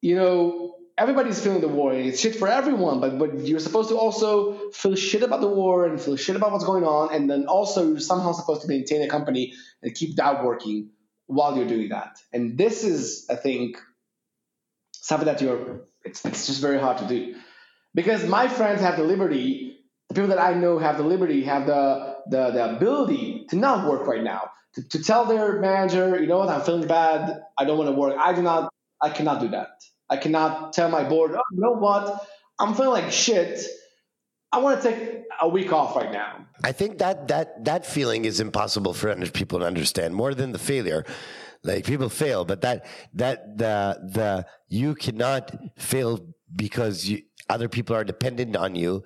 you know, everybody's feeling the war. It's shit for everyone, but but you're supposed to also feel shit about the war and feel shit about what's going on, and then also you're somehow supposed to maintain a company and keep that working while you're doing that. And this is, I think, something that you're. It's it's just very hard to do, because my friends have the liberty. The people that I know have the liberty, have the the, the ability to not work right now to, to tell their manager, you know what, I'm feeling bad. I don't want to work. I do not. I cannot do that. I cannot tell my board, oh, you know what, I'm feeling like shit. I want to take a week off right now. I think that that that feeling is impossible for people to understand more than the failure. Like people fail, but that that the the you cannot fail because you, other people are dependent on you,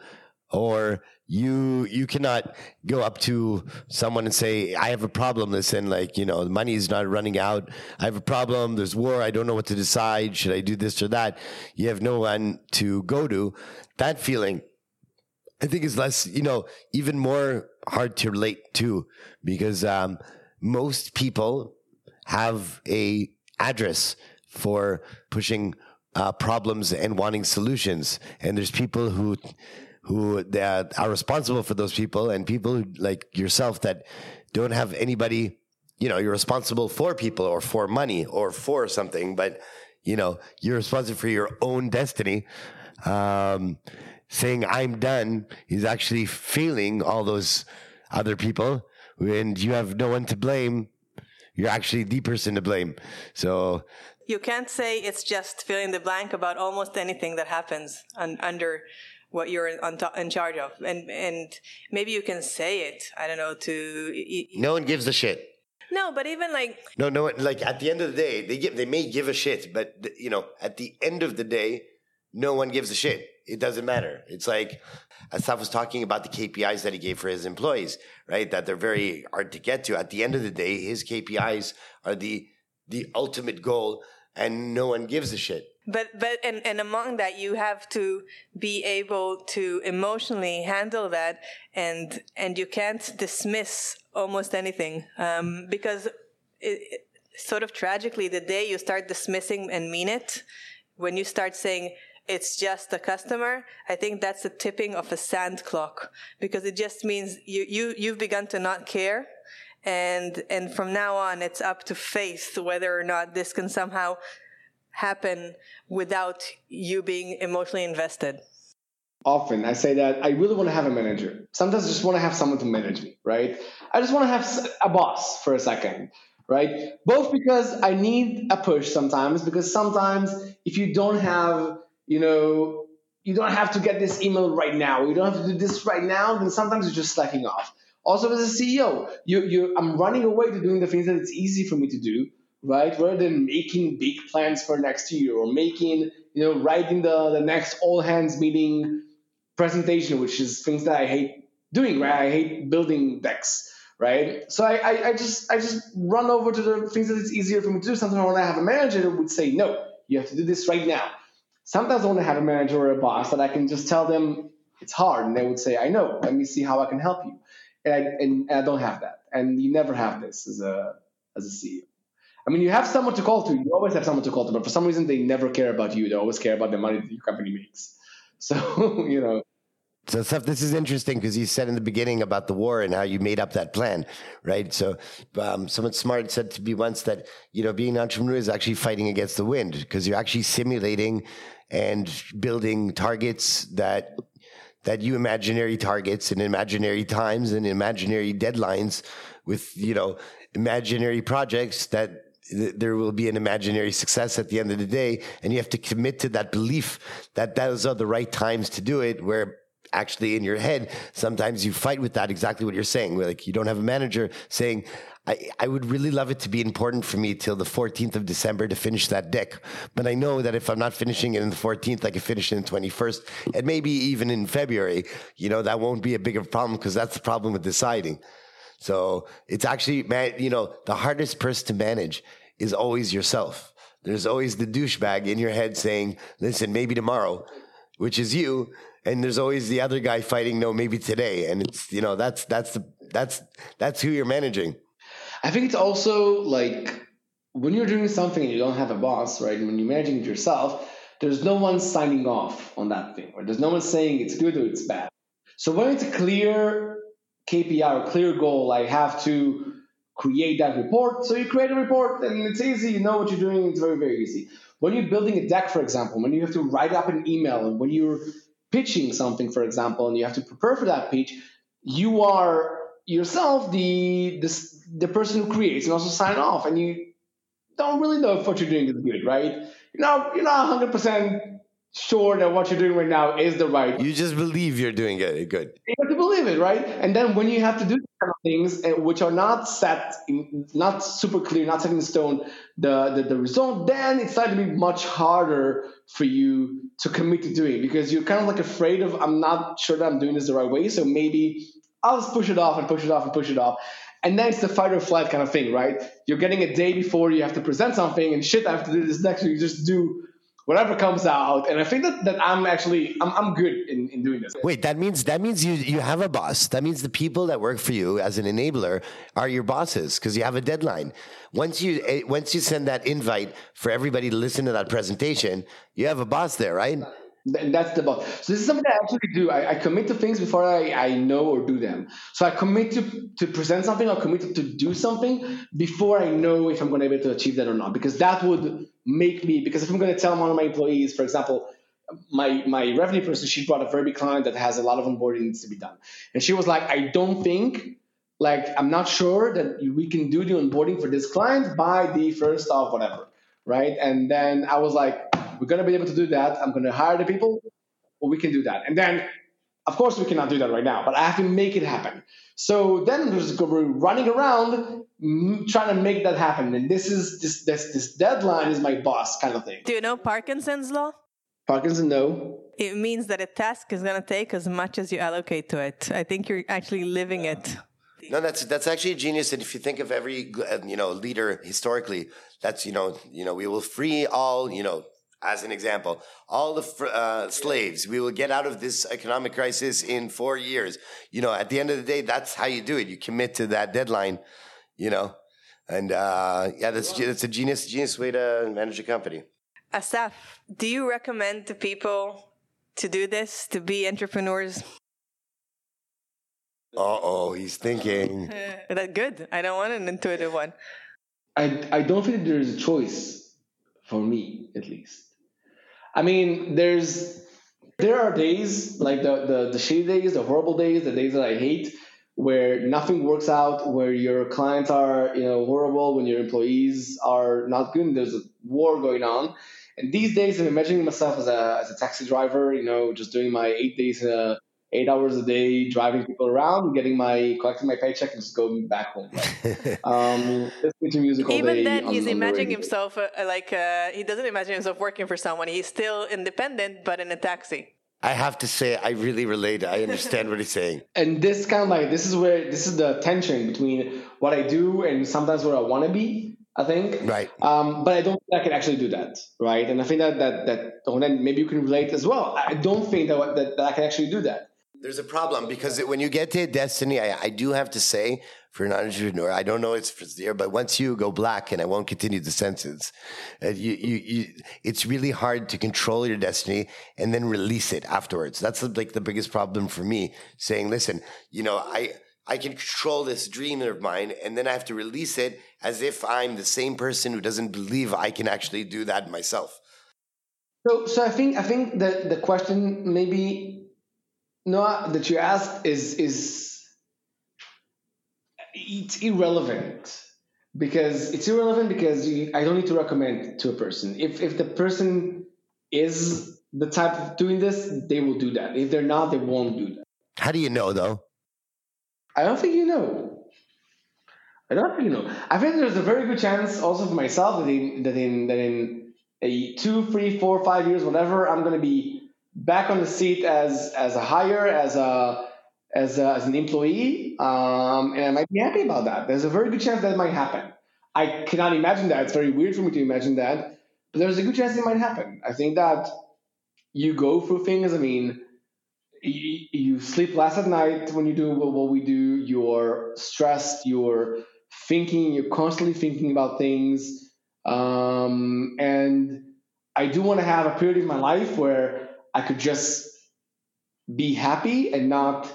or you you cannot go up to someone and say i have a problem listen like you know the money is not running out. I have a problem. There's war. I don't know what to decide. Should i do this or that? You have no one to go to. That feeling i think is less you know even more hard to relate to because um, most people have a address for pushing uh, problems and wanting solutions. And there's people who who that are responsible for those people and people like yourself that don't have anybody you know you're responsible for people or for money or for something but you know you're responsible for your own destiny. Um, saying i'm done is actually failing all those other people. And you have no one to blame you're actually the person to blame so you can't say it's just filling the blank about almost anything that happens un- under what you're on to- in charge of, and and maybe you can say it. I don't know to. no one gives a shit. No, but even like no, no. Like at the end of the day, they give they may give a shit, but you know, at the end of the day, no one gives a shit. It doesn't matter. It's like Asaf was talking about the KPIs that he gave for his employees, right? That they're very hard to get to. At the end of the day, his KPIs are the the ultimate goal, and no one gives a shit but but and, and among that you have to be able to emotionally handle that and and you can't dismiss almost anything um, because it, it, sort of tragically the day you start dismissing and mean it when you start saying it's just a customer i think that's the tipping of a sand clock because it just means you, you you've begun to not care and and from now on it's up to faith whether or not this can somehow happen without you being emotionally invested? Often I say that I really want to have a manager. Sometimes I just want to have someone to manage me, right? I just want to have a boss for a second, right? Both because I need a push sometimes, because sometimes if you don't have, you know, you don't have to get this email right now, you don't have to do this right now, then sometimes you're just slacking off. Also, as a CEO, you, you, I'm running away to doing the things that it's easy for me to do right? Rather than making big plans for next year or making, you know, writing the, the next all hands meeting presentation, which is things that I hate doing, right? I hate building decks, right? So I, I, I just I just run over to the things that it's easier for me to do. Sometimes when I have a manager would say, no, you have to do this right now. Sometimes I want to have a manager or a boss that I can just tell them it's hard, and they would say, I know, let me see how I can help you. And I, and, I don't have that. And you never have this as a as a CEO. I mean, you have someone to call to. You always have someone to call to, but for some reason, they never care about you. They always care about the money that your company makes. So, you know, So, Asaf, this is interesting because you said in the beginning about the war and how you made up that plan, right? So, um, someone smart said to me once that, you know, being an entrepreneur is actually fighting against the wind because you're actually simulating and building targets that that you imaginary targets and imaginary times and imaginary deadlines with you know imaginary projects that th- there will be an imaginary success at the end of the day. And you have to commit to that belief that those are the right times to do it where actually in your head sometimes you fight with that exactly what you're saying. Like you don't have a manager saying I, I would really love it to be important for me till the 14th of December to finish that deck. But I know that if I'm not finishing it in the 14th, I can finish it in the 21st and maybe even in February. You know, that won't be a bigger problem because that's the problem with deciding. So it's actually, man, you know, the hardest person to manage is always yourself. There's always the douchebag in your head saying, listen, maybe tomorrow, which is you. And there's always the other guy fighting, no, maybe today. And it's, you know, that's, that's the, that's, that's who you're managing. I think it's also like when you're doing something and you don't have a boss, right? When you're managing it yourself, there's no one signing off on that thing, or there's no one saying it's good or it's bad. So when it's a clear KPI or clear goal, I have to create that report. So you create a report and it's easy, you know what you're doing, it's very, very easy. When you're building a deck, for example, when you have to write up an email and when you're pitching something, for example, and you have to prepare for that pitch, you are yourself the, the the person who creates and also sign off, and you don't really know if what you're doing is good, right? You know, you're not 100 percent sure that what you're doing right now is the right. You just believe you're doing it good. You have to believe it, right? And then when you have to do kind of things uh, which are not set, in, not super clear, not set in stone, the, the the result, then it's starting to be much harder for you to commit to doing it because you're kind of like afraid of I'm not sure that I'm doing this the right way, so maybe I'll just push it off and push it off and push it off. And then it's the fight or flight kind of thing, right? You're getting a day before you have to present something, and shit, I have to do this next. Week. You just do whatever comes out. And I think that, that I'm actually I'm, I'm good in, in doing this. Wait, that means that means you you have a boss. That means the people that work for you as an enabler are your bosses because you have a deadline. Once you eh, once you send that invite for everybody to listen to that presentation, you have a boss there, right? Th- That's the boss. So this is something I actually do. I, I commit to things before I, I know or do them. So I commit to, to present something or commit to, to do something before I know if I'm going to be able to achieve that or not. Because that would make me, because if I'm going to tell one of my employees, for example, my, my revenue person, she brought a very big client that has a lot of onboarding needs to be done. And she was like, I don't think, like, I'm not sure that we can do the onboarding for this client by the first of whatever. Right. And then I was like, we're going to be able to do that. I'm going to hire the people, or we can do that. And then, of course, we cannot do that right now, but I have to make it happen. So then we're just running around mm, trying to make that happen. And this is this this this deadline is my boss kind of thing. Do you know Parkinson's law? Parkinson, no. It means that a task is going to take as much as you allocate to it. I think you're actually living it. No, that's that's actually genius. And if you think of every uh, you know leader historically, that's you know you know we will free all you know as an example all the fr- uh, slaves. We will get out of this economic crisis in four years. You know, at the end of the day, that's how you do it. You commit to that deadline. You know, and uh, yeah, that's that's a genius genius way to manage a company. Asaf, do you recommend to people to do this, to be entrepreneurs? Uh oh, he's thinking. That good. I don't want an intuitive one. I I don't think there is a choice for me, at least. I mean, there's there are days like the the the shitty days, the horrible days, the days that I hate, where nothing works out, where your clients are you know horrible, when your employees are not good, and there's a war going on. And these days, I'm imagining myself as a as a taxi driver, you know, just doing my eight days eight hours a day driving people around, getting my collecting my paycheck, and just going back home. um, listening to music all Even day then, on- he's on imagining radio. himself uh, like uh, he doesn't imagine himself working for someone. He's still independent, but in a taxi. I have to say, I really relate. I understand what he's saying. and this kind of like this is where this is the tension between what I do and sometimes where I want to be. I think, Right. Um, but I don't think I can actually do that, right? And I think that that that maybe you can relate as well. I don't think that that, that I can actually do that. There's a problem because when you get to destiny, I, I do have to say, for an entrepreneur, I don't know it's there, but once you go black, and I won't continue the sentence, uh, you, you, you, it's really hard to control your destiny and then release it afterwards. That's like the biggest problem for me. Saying, listen, you know, I. I can control this dream of mine, and then I have to release it as if I'm the same person who doesn't believe I can actually do that myself. So, so I think I think that the question maybe Noah that you asked is is it's irrelevant because it's irrelevant because you, I don't need to recommend to a person. If if the person is the type of doing this, they will do that. If they're not, they won't do that. How do you know, though? I don't think you know. I don't think you know. I think there's a very good chance also for myself that in that in that in a two, three, four, five years, whatever, I'm gonna be back on the seat as as a hire, as a as a, as an employee, um, and I might be happy about that. There's a very good chance that might happen. I cannot imagine that. It's very weird for me to imagine that, but there's a good chance it might happen. I think that you go through things. I mean, you, you sleep less at night when you do what, we do. You're stressed. You're thinking. You're constantly thinking about things. Um, and I do want to have a period in my life where I could just be happy and not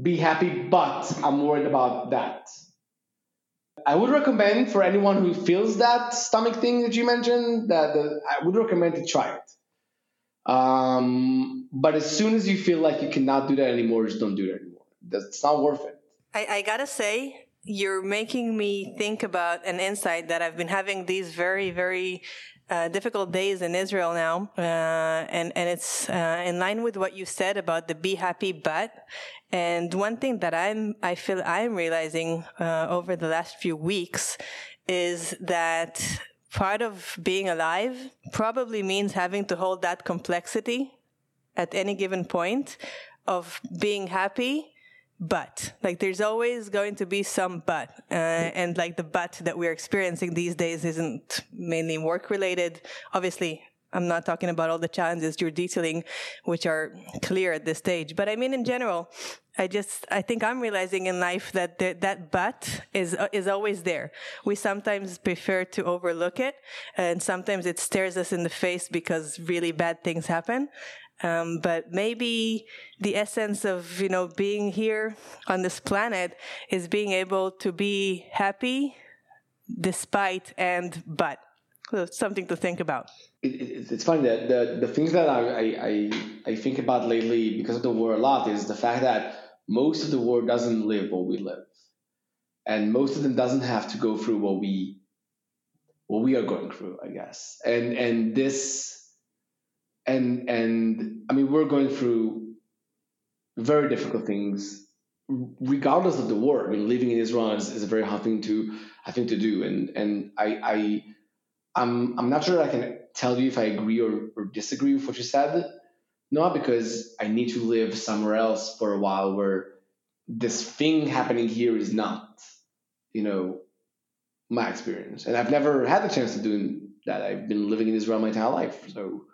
be happy, but I'm worried about that. I would recommend for anyone who feels that stomach thing that you mentioned that I would recommend to try it. Um, but as soon as you feel like you cannot do that anymore, just don't do it anymore. That's it's not worth it. I, I gotta say, you're making me think about an insight that I've been having these very, very uh, difficult days in Israel now, uh, and and it's uh, in line with what you said about the be happy but. And one thing that I'm I feel I'm realizing uh, over the last few weeks is that part of being alive probably means having to hold that complexity at any given point of being happy but like there's always going to be some but uh, and like the but that we're experiencing these days isn't mainly work related. Obviously i'm not talking about all the challenges you're detailing which are clear at this stage but i mean in general i just i think i'm realizing in life that the, that but is uh, is always there. We sometimes prefer to overlook it and sometimes it stares us in the face because really bad things happen um, but maybe the essence of you know being here on this planet is being able to be happy despite and but. So something to think about. It, it, it's funny that the, the things that I, I, I, think about lately because of the war a lot is the fact that most of the world doesn't live what we live. And most of them doesn't have to go through what we what we are going through i guess. And and this and and i mean we're going through very difficult things regardless of the war. I mean living in israel is, is a very hard thing to i think to do. And and i i i'm i'm not sure i can tell you if i agree or, or disagree with what you said. Not because i need to live somewhere else for a while where this thing happening here is not you know my experience. And i've never had the chance to do that. I've been living in israel my entire life. So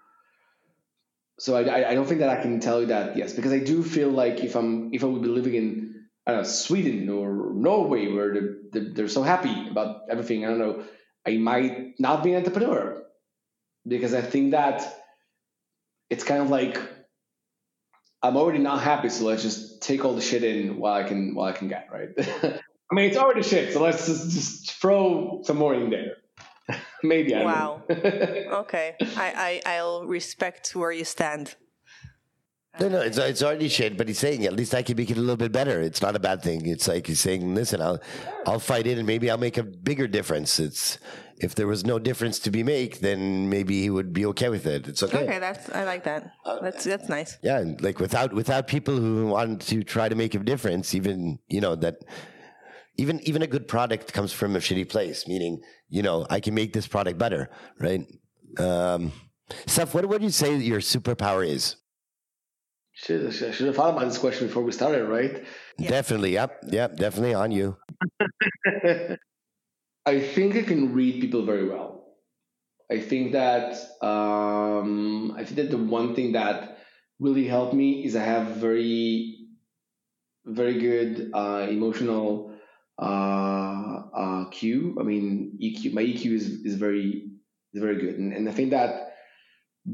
so I, I don't think that I can tell you that yes, because I do feel like if I'm if I would be living in I don't know Sweden or Norway where they're, they're, so happy about everything, I don't know, I might not be an entrepreneur because I think that it's kind of like I'm already not happy, so let's just take all the shit in while I can while I can get right. I mean, it's already shit, so let's just just throw some more in there. Maybe. I Wow. okay I, I i'll respect where you stand No, no, it's it's already shit. But he's saying at least I can make it a little bit better. It's not a bad thing. It's like he's saying, listen, I'll I'll fight it, and maybe I'll make a bigger difference. It's if there was no difference to be made, then maybe he would be okay with it. It's okay. Okay, that's I like that. Uh, that's that's nice. Yeah, and like without without people who want to try to make a difference, even you know that even even a good product comes from a shitty place. Meaning, you know, I can make this product better, right? Um, Asaf, what would you say your superpower is? Shit, I should should have thought about this question before we started, right? Definitely, yep, yep, definitely on you. I think I can read people very well. I think that um, I think that the one thing that really helped me is I have very, very good uh, emotional uh, uh, Q. I mean, EQ. My EQ is, is very is very good, and, and I think that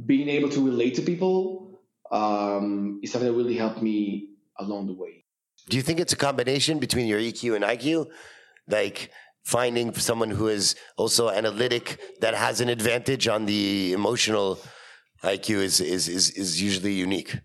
being able to relate to people um, is something that really helped me along the way. Do you think it's a combination between your EQ and IQ? Like finding someone who is also analytic that has an advantage on the emotional IQ is is is, is usually unique.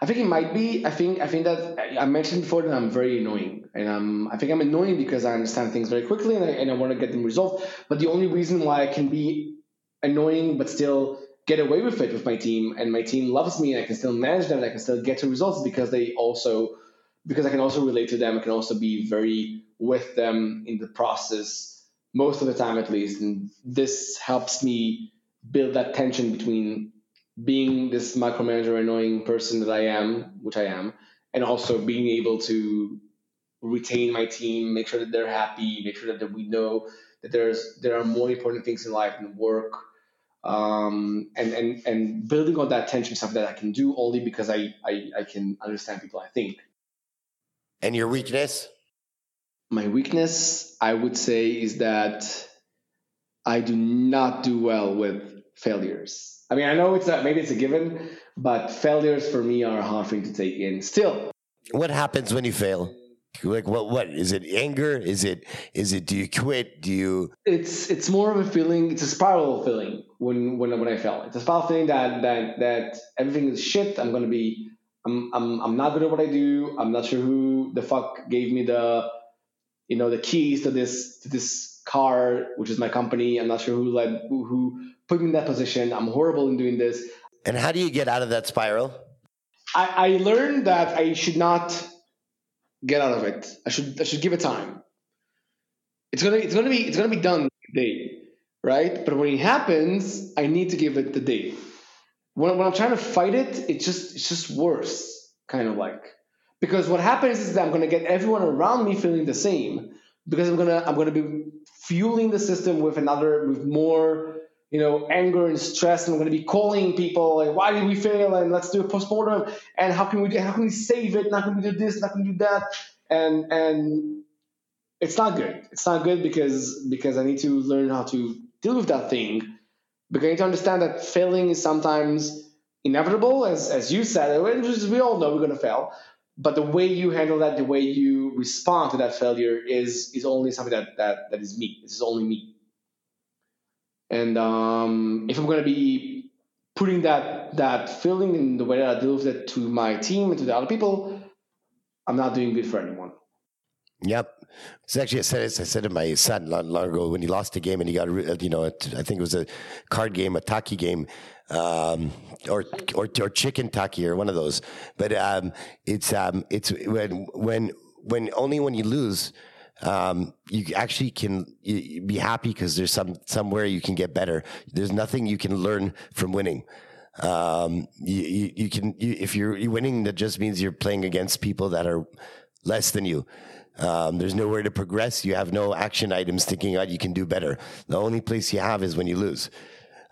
I think it might be. I think I think that I mentioned before that I'm very annoying, and um, I think I'm annoying because I understand things very quickly and I, and I want to get them resolved. But the only reason why I can be annoying but still get away with it with my team, and my team loves me, and I can still manage them, and I can still get to results because they also because I can also relate to them. I can also be very with them in the process most of the time, at least, and this helps me build that tension between being this micromanager annoying person that I am, which I am, and also being able to retain my team, make sure that they're happy, make sure that, we know that there's there are more important things in life than work. Um, and, and and building on that tension stuff that I can do only because I, I, I can understand people I think. And your weakness? My weakness, I would say, is that I do not do well with failures. I mean, I know it's a, maybe it's a given, but failures for me are a hard thing to take in. Still, What happens when you fail? Like what? What is it? Anger? Is it? Is it? Do you quit? Do you? it's it's more of a feeling. It's a spiral feeling when when when I fail. It's a spiral feeling that that that everything is shit. I'm gonna be. I'm I'm I'm not good at what I do. I'm not sure who the fuck gave me the, you know, the keys to this to this car, which is my company. I'm not sure who led who, who put me in that position. I'm horrible in doing this. And how do you get out of that spiral? I, I learned that I should not get out of it. I should I should give it time. It's gonna it's gonna be it's gonna be done day, right? But when it happens, I need to give it the day. When, when I'm trying to fight it, it's just it's just worse, kind of like. Because what happens is that I'm gonna get everyone around me feeling the same. Because I'm gonna I'm gonna be fueling the system with another with more you know, anger and stress, and I'm going to be calling people like, "Why did we fail?" and let's do a postmortem, and how can we do, how can we save it? How can we do this? How can we do that? And and it's not good. It's not good because because I need to learn how to deal with that thing. Because I need to understand that failing is sometimes inevitable, as as you said. We all know we're going to fail, but the way you handle that, the way you respond to that failure, is is only something that that that is me. This is only me. And um, if I'm going to be putting that that feeling in the way that I with it to my team and to the other people, I'm not doing good for anyone. Yep. It's actually I said I said to my son long, long ago when he lost a game and he got you know I think it was a card game, a taki game, um, or or or chicken taki or one of those. But um, it's um, it's when when when only when you lose um, you actually can be happy because there's some somewhere you can get better. There's nothing you can learn from winning. Um, you, you, you can you, if you're, you're winning, that just means you're playing against people that are less than you. Um, there's nowhere to progress. You have no action items thinking out you can do better. The only place you have is when you lose.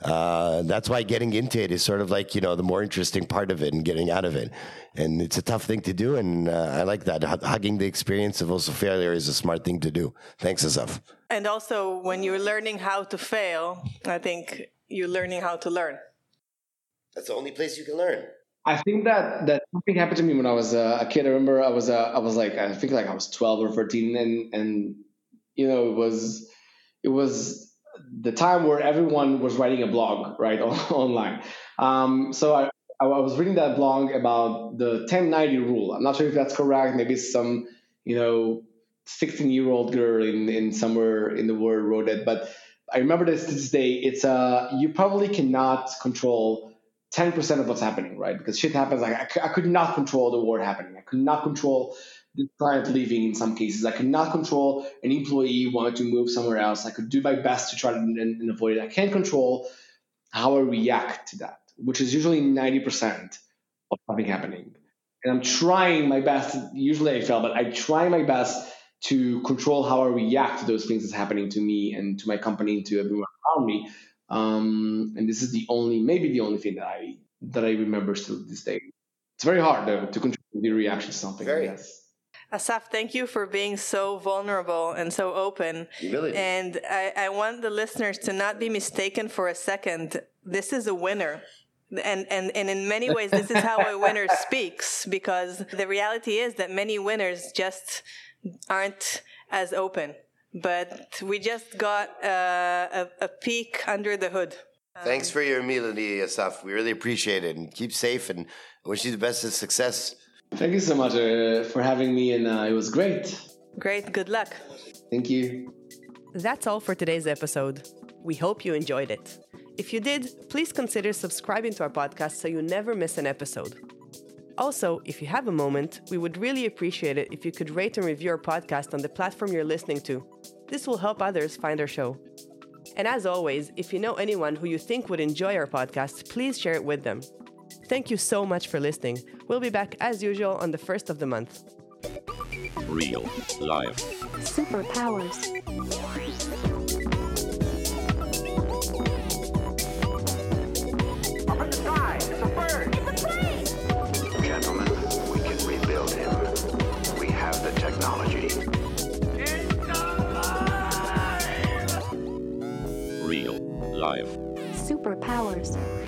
Uh, that's why getting into it is sort of like you know the more interesting part of it and getting out of it, and it's a tough thing to do. And uh, I like that hugging the experience of also failure is a smart thing to do. Thanks, Asaf. And also, when you're learning how to fail, I think you're learning how to learn. That's the only place you can learn. I think that that something happened to me when I was uh, a kid. I remember I was uh, I was like I think like I was twelve or thirteen, and and you know it was it was the time where everyone was writing a blog right online. Um, so I I, I was reading that blog about the 1090 rule. I'm not sure if that's correct. Maybe some, you know, 16 year old girl in, in somewhere in the world wrote it. But I remember this to this day. It's uh, you probably cannot control 10% of what's happening, right? Because shit happens. Like I could not control the war happening. I could not control the client leaving in some cases. I could not control an employee wanted to move somewhere else. I could do my best to try to and, and avoid it. I can't control how I react to that, which is usually 90% of something happening. And I'm trying my best. Usually I fail, but I try my best to control how I react to those things that's happening to me and to my company and to everyone around me. Um, and this is the only, maybe the only thing that I that I remember still to this day. It's very hard though to control the reaction to something. Very. Yes. Asaf, thank you for being so vulnerable and so open. Humility. And I, I want the listeners to not be mistaken for a second. This is a winner. And, and, and in many ways, this is how a winner speaks because the reality is that many winners just aren't as open. But we just got uh, a, a peek under the hood. Thanks for your humility, Asaf. We really appreciate it. And keep safe and wish you the best of success. Thank you so much uh, for having me, and uh, it was great. Great. Good luck. Thank you. That's all for today's episode. We hope you enjoyed it. If you did, please consider subscribing to our podcast so you never miss an episode. Also, if you have a moment, we would really appreciate it if you could rate and review our podcast on the platform you're listening to. This will help others find our show. And as always, if you know anyone who you think would enjoy our podcast, please share it with them. Thank you so much for listening. We'll be back as usual on the first of the month. Real life. Superpowers. Gentlemen, we can rebuild him. We have the technology. Real life. Superpowers.